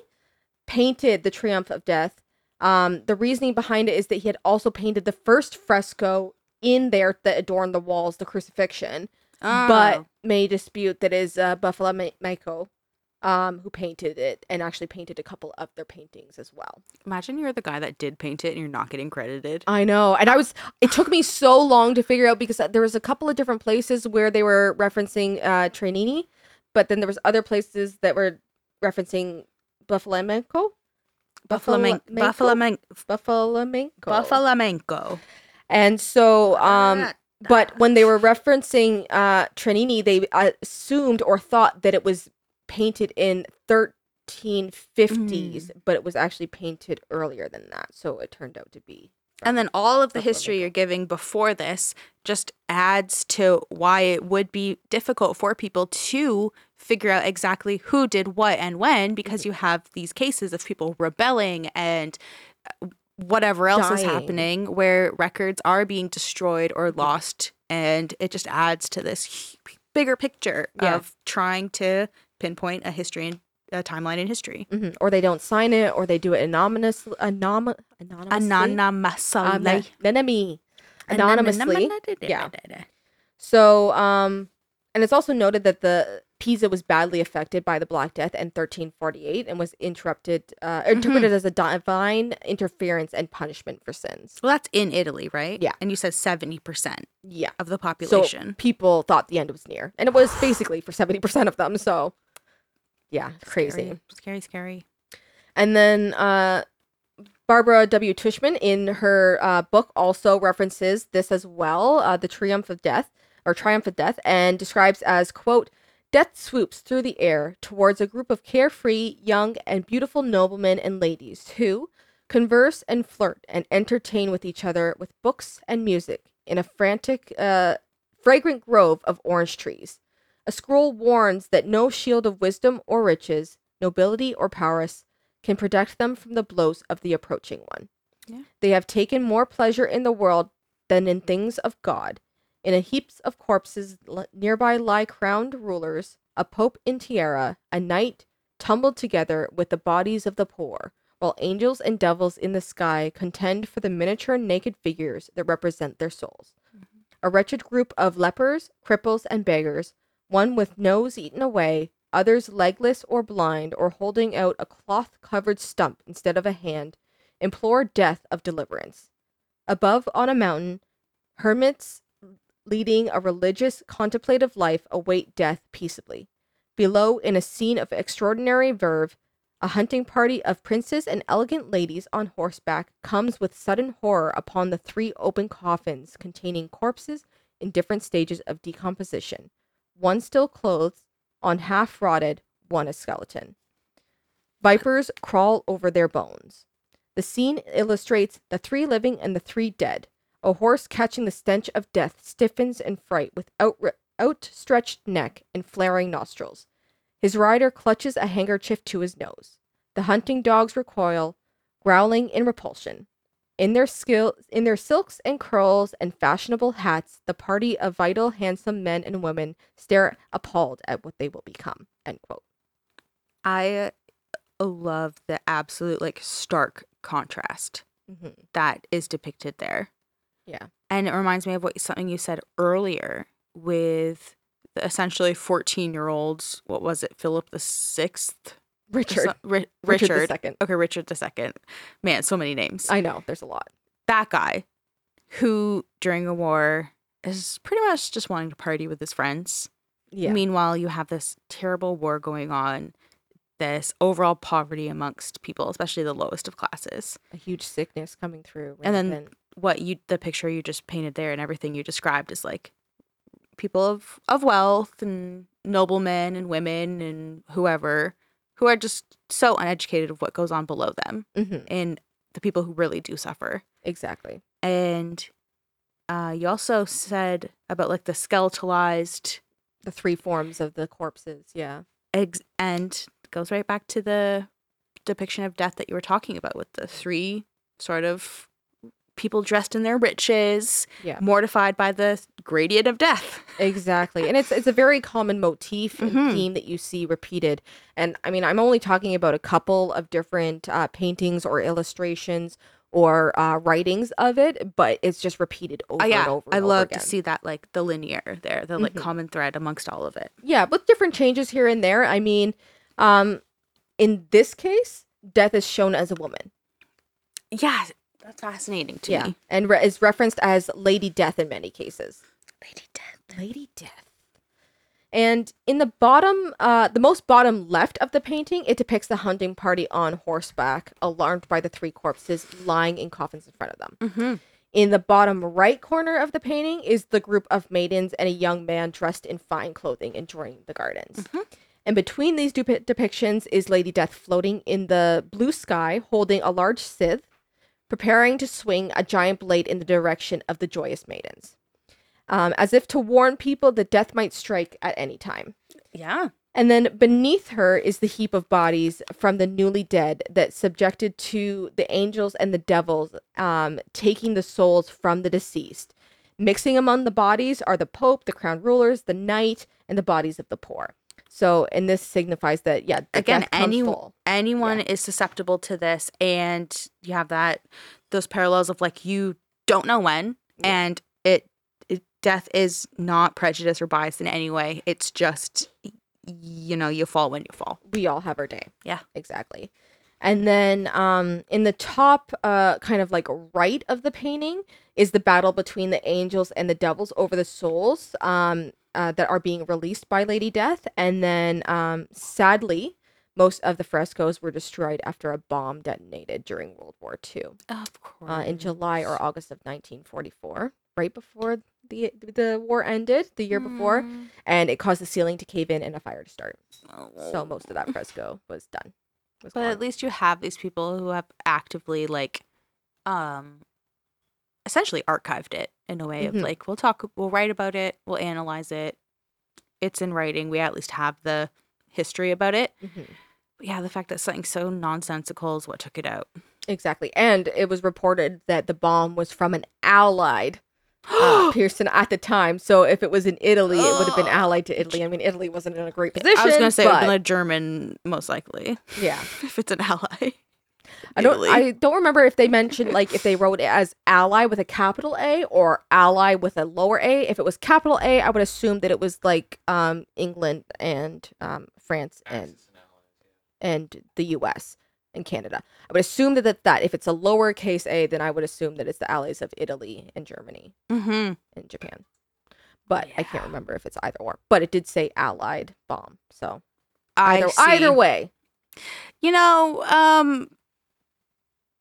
painted the Triumph of Death. Um, the reasoning behind it is that he had also painted the first fresco in there that adorned the walls, the crucifixion. but Oh. may dispute that is uh, Buffalo Ma- Maiko, um, who painted it and actually painted a couple of their paintings as well. imagine you're the guy that did paint it and you're not getting credited. I know, and I was. It took me so long to figure out because uh, there was a couple of different places where they were referencing uh, Trenini, but then there was other places that were referencing Buffalamenco. Buffalo Buffalo Buffalamenco. Buffalamenco. And so, um, But when they were referencing uh, Trenini, they assumed or thought that it was painted in 1350s, but it was actually painted earlier than that. So it turned out to be. And then all of the history you're giving before this just adds to why it would be difficult for people to figure out exactly who did what and when because you have these cases of people rebelling and uh, whatever else is happening where records are being destroyed or lost and it just adds to this bigger picture Yeah. of trying to pinpoint a history and a timeline in history Mhm. Or they don't sign it, or they do it anonymous, anom- anonymously. anonymously Um. Anonymously. Yeah. So, um, and it's also noted that the Pisa was badly affected by the Black Death in 1348 and was interrupted, uh, interpreted as a divine interference and punishment for sins. Well, that's in Italy, right? Yeah. And you said 70% Yeah. of the So population. people thought the end was near, and it was basically for 70% of them. So, yeah, crazy. Scary, scary. scary. And then uh, Barbara W. Tuchman in her uh, book also references this as well, uh, the Triumph of Death or Triumph of Death, and describes as quote. Death swoops through the air towards a group of carefree, young, and beautiful noblemen and ladies who converse and flirt and entertain with each other with books and music in a frantic, uh, fragrant grove of orange trees. A scroll warns that no shield of wisdom or riches, nobility or prowess, can protect them from the blows of the approaching one. Yeah. They have taken more pleasure in the world than in things of God. In a heaps of corpses l- nearby lie crowned rulers, a pope in tiara, a knight tumbled together with the bodies of the poor, while angels and devils in the sky contend for the miniature naked figures that represent their souls. Mm-hmm. A wretched group of lepers, cripples, and beggars, one with nose eaten away, others legless or blind or holding out a cloth covered stump instead of a hand, implore death of deliverance. Above on a mountain, hermits leading a religious, contemplative life await death peaceably. Below, in a scene of extraordinary verve, a hunting party of princes and elegant ladies on horseback comes with sudden horror upon the three open coffins containing corpses in different stages of decomposition, one still clothed, on half rotted, one a skeleton. Vipers crawl over their bones. The scene illustrates the three living and the three dead. A horse catching the stench of death stiffens in fright with outre- outstretched neck and flaring nostrils. His rider clutches a handkerchief to his nose. The hunting dogs recoil, growling in repulsion. In their skill, in their silks and curls and fashionable hats, the party of vital, handsome men and women stare appalled at what they will become. End quote. I love the absolute like stark contrast Mm-hmm. that is depicted there. Yeah. And it reminds me of what something you said earlier with the essentially 14 year olds. What was it? Philip the sixth? Richard. so- Ri- Richard, Richard. the second. Okay, Richard the second. Man, so many names. I know. There's a lot. that guy who during a war is pretty much just wanting to party with his friends. Yeah. Meanwhile, you have this terrible war going on, this overall poverty amongst people, especially the lowest of classes. a huge sickness coming through. And then- rampant. What you the picture you just painted there and everything you described is like people of of wealth and noblemen and women and whoever who are just so uneducated of what goes on below them Mhm. and the people who really do suffer. exactly. And uh, you also said about like the skeletalized The three forms of the corpses. Yeah. ex- and goes right back to the depiction of death that you were talking about with the three sort of people dressed in their riches, Yeah. mortified by the gradient of death. Exactly. And it's it's a very common motif and Mhm. theme that you see repeated. And I mean, I'm only talking about a couple of different uh, paintings or illustrations or uh, writings of it, but it's just repeated over Oh yeah, and over. I and over love again. to see that like the linear there, the like Mhm. common thread amongst all of it. Yeah, with different changes here and there. I mean, um, in this case, death is shown as a woman. Yeah, that's fascinating to yeah, me. and re- is referenced as Lady Death in many cases. Lady Death. Lady Death. And in the bottom, uh, the most bottom left of the painting, it depicts the hunting party on horseback, alarmed by the three corpses lying in coffins in front of them. Mm-hmm. In the bottom right corner of the painting is the group of maidens and a young man dressed in fine clothing enjoying the gardens. Mhm. And between these dupi- depictions is Lady Death floating in the blue sky, holding a large scythe, preparing to swing a giant blade in the direction of the joyous maidens, um, as if to warn people that death might strike at any time. Yeah. And then beneath her is the heap of bodies from the newly dead that subjected to the angels and the devils, um, taking the souls from the deceased. Mixing among the bodies are the Pope, the crown rulers, the knight, and the bodies of the poor. So, and this signifies that, yeah, Again, any- anyone is susceptible to this and you have that those parallels of like you don't know when Yeah. and it, it death is not prejudice or bias in any way it's just you know you fall when you fall we all have our day. Yeah. Exactly. And then um, in the top, uh, kind of like right of the painting, is the battle between the angels and the devils over the souls um, uh, that are being released by Lady Death. And then um, sadly, most of the frescoes were destroyed after a bomb detonated during World War II of course uh, in July or August of 1944, right before the the war ended, the year before, Mm. and it caused the ceiling to cave in and a fire to start. So Oh. most of that fresco was done. Was but gone. at least you have these people who have actively like um essentially archived it in a way Mhm. of like we'll talk we'll write about it we'll analyze it it's in writing we at least have the history about it Mhm. but yeah the fact that something so nonsensical is what took it out Exactly. And it was reported that the bomb was from an allied uh, Pearson at the time. So if it was in Italy, it would have been allied to Italy. I mean, Italy wasn't in a great position. i was gonna say it would have been a german most likely yeah. if it's an ally I don't. Italy. I don't remember if they mentioned like if they wrote it as ally with a capital A or ally with a lower A. If it was capital A, I would assume that it was like um England and um France and and the U.S. and Canada. I would assume that, that that if it's a lowercase a, then I would assume that it's the allies of Italy and Germany mm-hmm. and Japan. But I can't remember if it's either or. But it did say allied bomb. So either I either way, you know um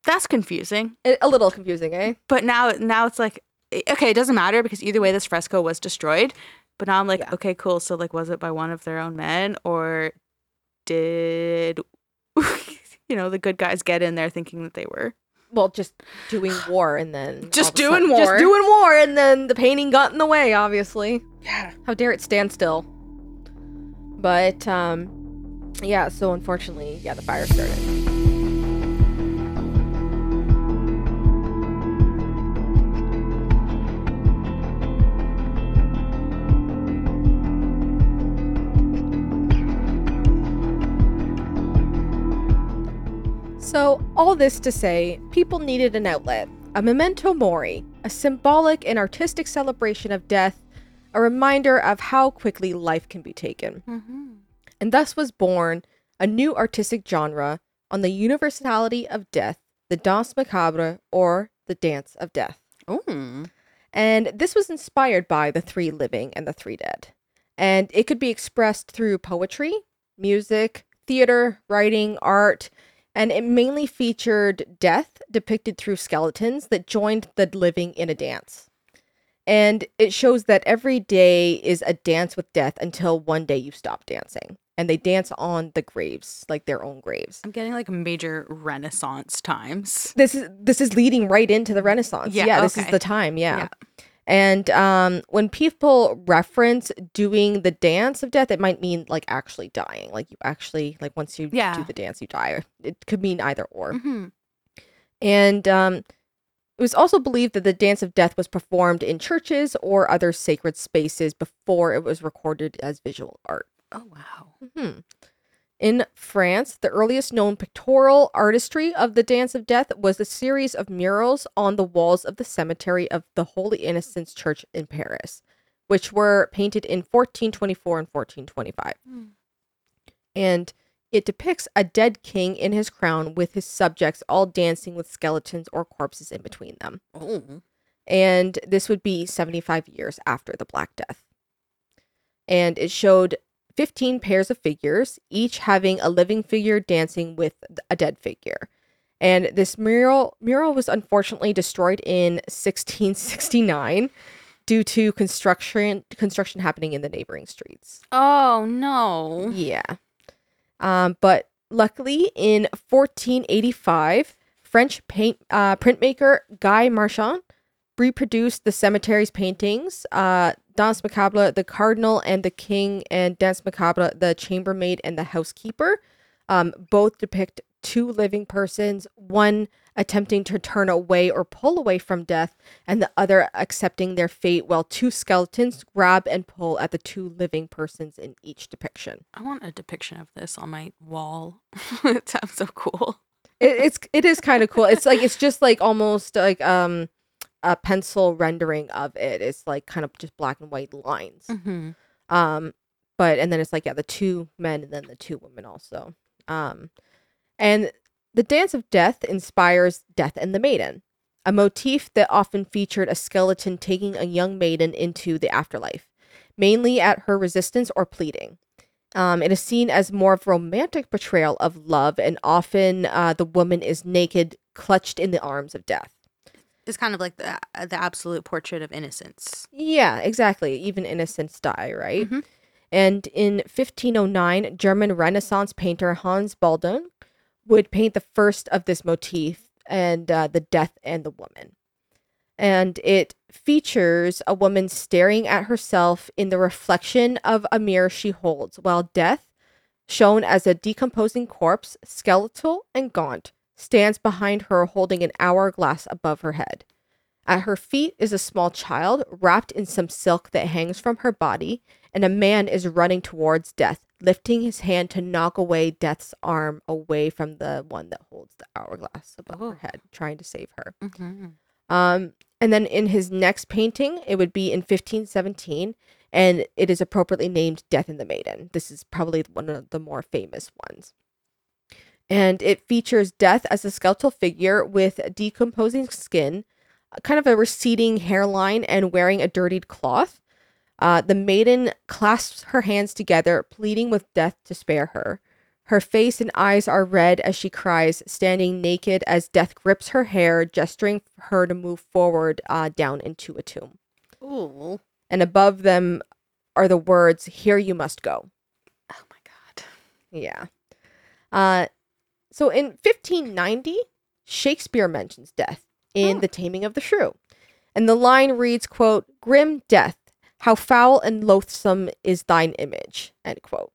that's confusing a little confusing, eh? but now now it's like okay it doesn't matter because either way this fresco was destroyed but now i'm like Yeah. okay cool so like was it by one of their own men or did you know, the good guys get in there thinking that they were? Well, just doing war and then Just all of a doing sudden- war. Just doing war and then the painting got in the way, obviously. Yeah. How dare it stand still? But um yeah, so unfortunately, yeah, the fire started. So, all this to say, people needed an outlet, a memento mori, a symbolic and artistic celebration of death, a reminder of how quickly life can be taken. Mm-hmm. And thus was born a new artistic genre on the universality of death, the danse macabre or the dance of death. And this was inspired by the three living and the three dead. And it could be expressed through poetry, music, theater, writing, art, and it mainly featured death depicted through skeletons that joined the living in a dance. And it shows that every day is a dance with death until one day you stop dancing. And they dance on the graves, like their own graves. I'm getting like major Renaissance times. This is this is leading right into the Renaissance. Yeah, Yeah, this is the time. Yeah. And um, when people reference doing the dance of death, it might mean like actually dying. Like you actually like once you Yeah. do the dance, you die. It could mean either or. Mm-hmm. And um, it was also believed that the dance of death was performed in churches or other sacred spaces before it was recorded as visual art. Oh wow. Hmm. In France, the earliest known pictorial artistry of the Dance of Death was a series of murals on the walls of the cemetery of the Holy Innocents Church in Paris, which were painted in 1424 and 1425. Hmm. And it depicts a dead king in his crown with his subjects all dancing with skeletons or corpses in between them Oh. and this would be 75 years after the Black Death. And it showed 15 pairs of figures, each having a living figure dancing with a dead figure. And this mural mural was unfortunately destroyed in 1669 due to construction construction happening in the neighboring streets. Oh no. Yeah. Um, but luckily, in 1485, French paint uh, printmaker Guy Marchand reproduced the cemetery's paintings. Uh, Danse Macabre, the Cardinal and the King, and Danse Macabre, the Chambermaid and the Housekeeper. Um, both depict two living persons, one attempting to turn away or pull away from death, and the other accepting their fate, while two skeletons grab and pull at the two living persons in each depiction. I want a depiction of this on my wall. it sounds so cool. It, it's it is kind of cool. It's like it's just like almost like um a pencil rendering of it. It's like kind of just black and white lines. Mm-hmm. Um, but and then it's like yeah, the two men and then the two women also. Um, and the dance of death inspires Death and the Maiden, a motif that often featured a skeleton taking a young maiden into the afterlife, mainly at her resistance or pleading. Um, it is seen as more of a romantic portrayal of love, and often uh, the woman is naked, clutched in the arms of death. It's kind of like the the absolute portrait of innocence. Yeah, exactly. Even innocents die, right? Mhm. And in 1509, German Renaissance painter Hans Baldung would paint the first of this motif and uh, the death and the woman. And it features a woman staring at herself in the reflection of a mirror she holds, while death, shown as a decomposing corpse, skeletal and gaunt, stands behind her holding an hourglass above her head. At her feet is a small child wrapped in some silk that hangs from her body, and a man is running towards death, lifting his hand to knock away death's arm away from the one that holds the hourglass above Oh. her head, trying to save her. Mm-hmm. Um, and then in his next painting, it would be in 1517, and it is appropriately named Death in the Maiden. This is probably one of the more famous ones. And it features death as a skeletal figure with decomposing skin, kind of a receding hairline, and wearing a dirtied cloth. Uh, the maiden clasps her hands together, pleading with death to spare her. Her face and eyes are red as she cries, standing naked as death grips her hair, gesturing for her to move forward uh, down into a tomb. Ooh. And above them are the words, Here you must go. Oh my god. Yeah. Uh, So in 1590, Shakespeare mentions death in Oh. The Taming of the Shrew. And the line reads, quote, Grim death, how foul and loathsome is thine image, end quote.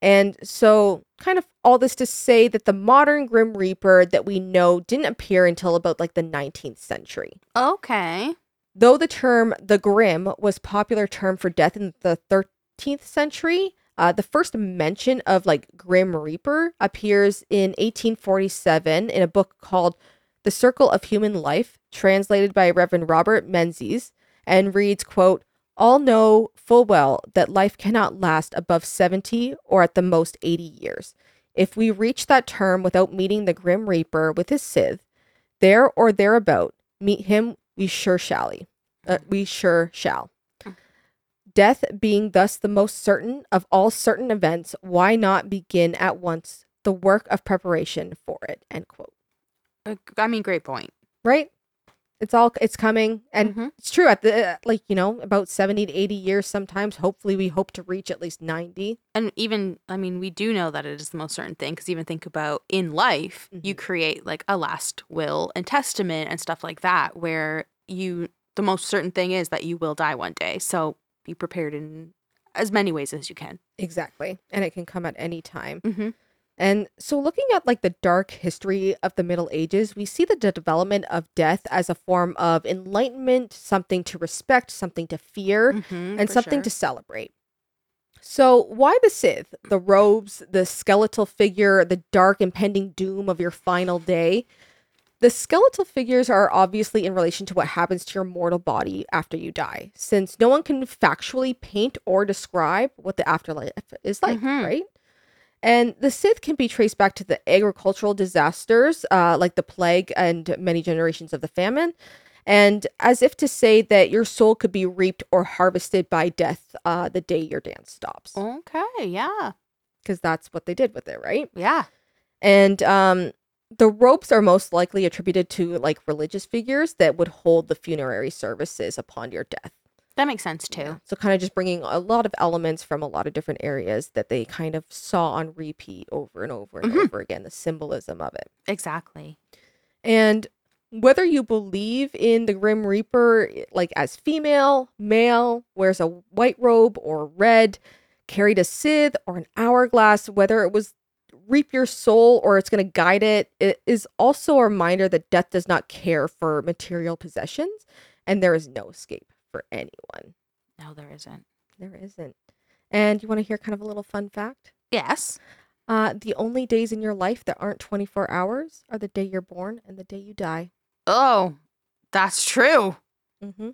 And so, kind of all this to say that the modern Grim Reaper that we know didn't appear until about like the 19th century. Okay. Though the term the Grim was popular term for death in the 13th century, uh, the first mention of like Grim Reaper appears in 1847 in a book called The Circle of Human Life, translated by Reverend Robert Menzies, and reads, quote, all know full well that life cannot last above 70 or at the most 80 years. If we reach that term without meeting the Grim Reaper with his scythe, there or thereabout, meet him we sure shall. Uh, we sure shall. Death being thus the most certain of all certain events, why not begin at once the work of preparation for it? End quote. Uh, I mean, great point. Right? It's all it's coming, and Mhm. it's true. At the like you know about seventy to eighty years, sometimes. Hopefully, we hope to reach at least ninety. And even, I mean, we do know that it is the most certain thing because even think about in life, you Mhm. create like a last will and testament and stuff like that, where you, the most certain thing is that you will die one day. So be prepared in as many ways as you can. Exactly, and it can come at any time. Mm-hmm. And so, looking at like the dark history of the Middle Ages, we see the development of death as a form of enlightenment, something to respect, something to fear, Mm-hmm, and something to celebrate. So, why the Sith? The robes, the skeletal figure, the dark impending doom of your final day. The skeletal figures are obviously in relation to what happens to your mortal body after you die, since no one can factually paint or describe what the afterlife is like, Mhm. right? And the Sith can be traced back to the agricultural disasters, uh, like the plague and many generations of the famine, and as if to say that your soul could be reaped or harvested by death uh, the day your dance stops, Okay. Yeah. because that's what they did with it, right? Yeah. And um, the ropes are most likely attributed to like religious figures that would hold the funerary services upon your death. That makes sense too. So, kind of just bringing a lot of elements from a lot of different areas that they kind of saw on repeat over and over and Mhm. over again, the symbolism of it. Exactly. And whether you believe in the Grim Reaper, like as female, male, wears a white robe or red, carried a scythe or an hourglass, whether it was reap your soul or it's going to guide it, it is also a reminder that death does not care for material possessions and there is no escape for anyone. No, there isn't. There isn't. And you want to hear kind of a little fun fact? Yes. Uh, the only days in your life that aren't 24 hours are the day you're born and the day you die. Oh, that's true. Mm-hmm.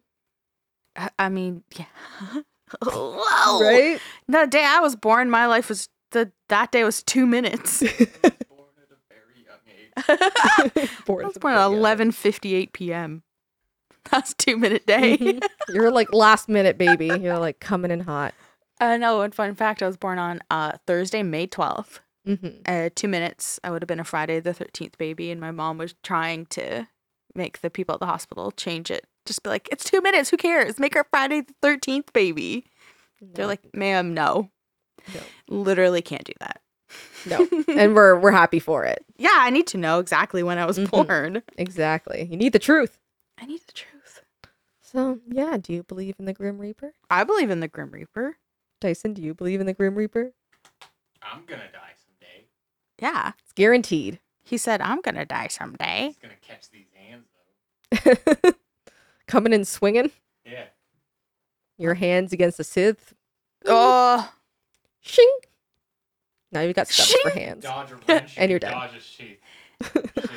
I- I mean, yeah. Whoa. Right? The day I was born, my life was the that day was two minutes. Born at a very young age. I Born was at born at eleven fifty eight p.m. That's two minute day. Mhm. You're like last minute baby. You're like coming in hot. uh, no, and fun fact, I was born on uh, Thursday, May twelfth. Mm-hmm. Uh, two minutes, I would have been a Friday the thirteenth baby, and my mom was trying to make the people at the hospital change it. Just be like, it's two minutes. Who cares? Make her Friday the thirteenth baby. They're like, ma'am, no, No. literally can't do that. no, and we're we're happy for it. Yeah, I need to know exactly when I was Mhm. born. Exactly. You need the truth. I need the truth. So yeah, do you believe in the Grim Reaper? I believe in the Grim Reaper. Dyson, do you believe in the Grim Reaper? I'm gonna die someday. Yeah. It's guaranteed. He said, I'm going to die someday. He's gonna catch these hands though. Coming and swinging Yeah. your hands against the Sith. Oh, Shing. Now you've got stubs for hands. Dodge a wrench. And you're you dead. Dodge a sheath.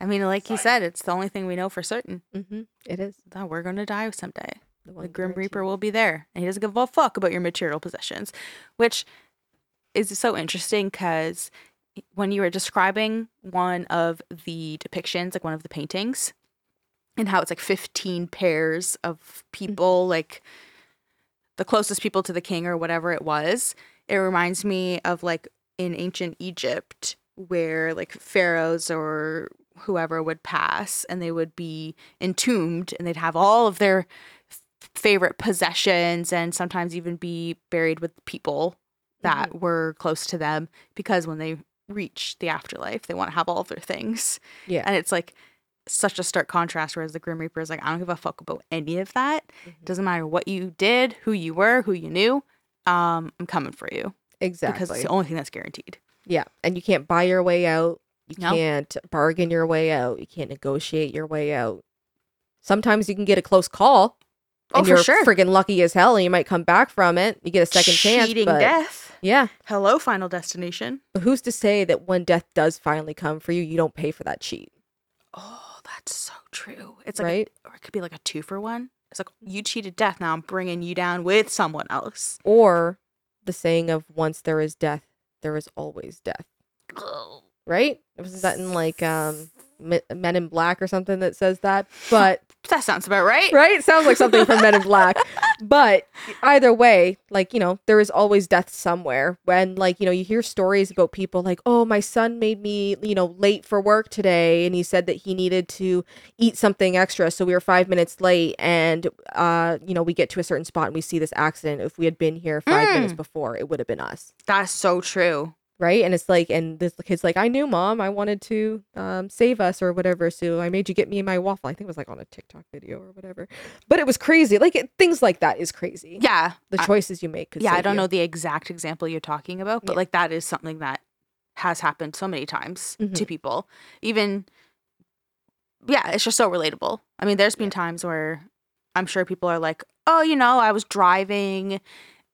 I mean, like he Fine. said, it's the only thing we know for certain Mm-hmm. It is. that we're going to die someday. The, The Grim. Reaper will be there, and he doesn't give a fuck about your material possessions, which is so interesting because when you were describing one of the depictions, like one of the paintings, and how it's like 15 pairs of people, like the closest people to the king or whatever it was, it reminds me of like in ancient Egypt where like pharaohs or whoever would pass and they would be entombed and they'd have all of their f- favorite possessions and sometimes even be buried with people that mm-hmm. were close to them because when they reach the afterlife. They want to have all of their things. Yeah. And it's like such a stark contrast. Whereas the Grim Reaper is like, I don't give a fuck about any of that. Mhm. Doesn't matter what you did, who you were, who you knew. Um, I'm coming for you exactly. because it's the only thing that's guaranteed. Yeah, and you can't buy your way out. You No. can't bargain your way out. You can't negotiate your way out. Sometimes you can get a close call. Oh, and for you're sure. friggin' lucky as hell, and you might come back from it. You get a second chance. Cheating but death. yeah, Hello, Final Destination. but who's to say that when death does finally come for you, you don't pay for that cheat, Oh, that's so true. It's like, a- right? or it could be like a two for one. It's like you cheated death. Now I'm bringing you down with someone else. Or the saying of "once there is death, there is always death." Right? Wasn't that in like um Men in Black or something that says that? But That sounds about right. right? Sounds like something from Men in Black. But either way, like, you know, there is always death somewhere. When, like, you know, you hear stories about people like, oh, my son made me, you know, late for work today. And he said that he needed to eat something extra. So we were five minutes late. And, uh, you know, we get to a certain spot and we see this accident. If we had been here five minutes Mm. before, it would have been us. That's so true. Right. And it's like, and this kid's like, I knew mom, I wanted to um, save us or whatever. So I made you get me my waffle. I think it was like on a TikTok video or whatever. But it was crazy. Like it, things like that is crazy. Yeah. The I- choices you make. Yeah, I don't you. know the exact example you're talking about, but Yeah. like that is something that has happened so many times to Mhm. people. Even yeah, it's just so relatable. I mean, there's been Yeah. times where I'm sure people are like, "Oh, you know, I was driving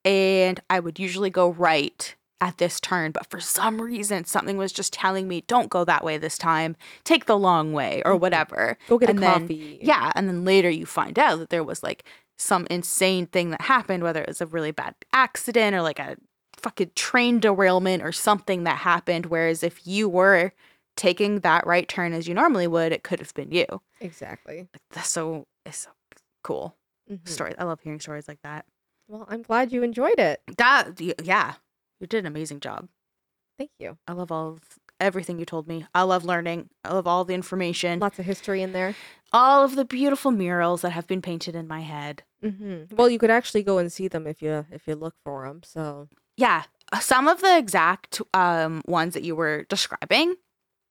and I would usually go right at this turn, but for some reason something was just telling me, "Don't go that way this time. Take the long way or whatever." Go get and a then- coffee. Yeah, and then later you find out that there was like some insane thing that happened, whether it was a really bad accident or like a fucking train derailment or something that happened. Whereas if you were taking that right turn as you normally would, it could have been you. Exactly. Like, that's so it's so cool Mhm. story. I love hearing stories like that. Well, I'm glad you enjoyed it. That yeah, you did an amazing job. Thank you. I love all of everything you told me. I love learning. I love all the information. Lots of history in there. all of the beautiful murals that have been painted in my head. hmm Well, you could actually go and see them if you if you look for them. So Yeah, uh, some of the exact um ones that you were describing,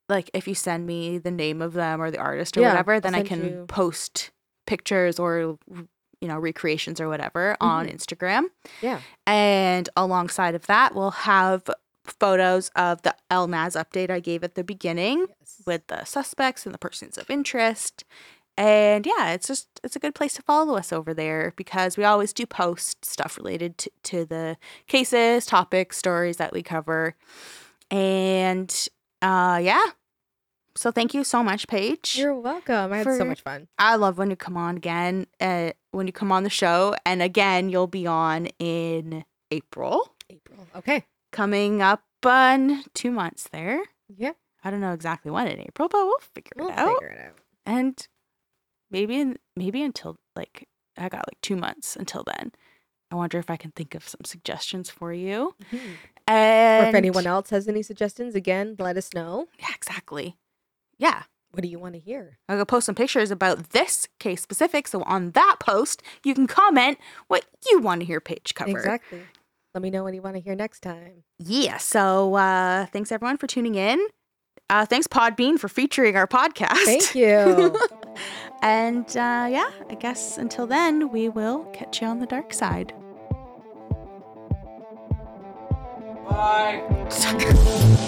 like if you send me the name of them or the artist or Yeah, whatever, then I can you- post pictures or you know recreations or whatever on Mm-hmm. Instagram. yeah, And alongside of that, we'll have photos of the El Naz update I gave at the beginning yes. with the suspects and the persons of interest. And yeah, it's just it's a good place to follow us over there because we always do post stuff related to, to the cases, topics, stories that we cover. And uh yeah. So thank you so much, Paige. You're welcome. I had For- so much fun. I love when you come on again, uh, when you come on the show. And again, you'll be on in April, April. Okay. coming up on two months there. Yeah. I don't know exactly when in April, but we'll figure We'll it out. figure it out. and maybe in, maybe until like I got like two months until then. I wonder if I can think of some suggestions for you. Or And if anyone else has any suggestions, again, let us know. yeah, exactly. Yeah, What do you want to hear? I'll go post some pictures about this case specific. So on that post, you can comment what you want to hear Paige cover. Exactly. Let me know what you want to hear next time. Yeah. So uh, thanks everyone for tuning in. Uh, thanks Podbean for featuring our podcast. Thank you. And uh, yeah, I guess until then, we will catch you on the dark side. Bye.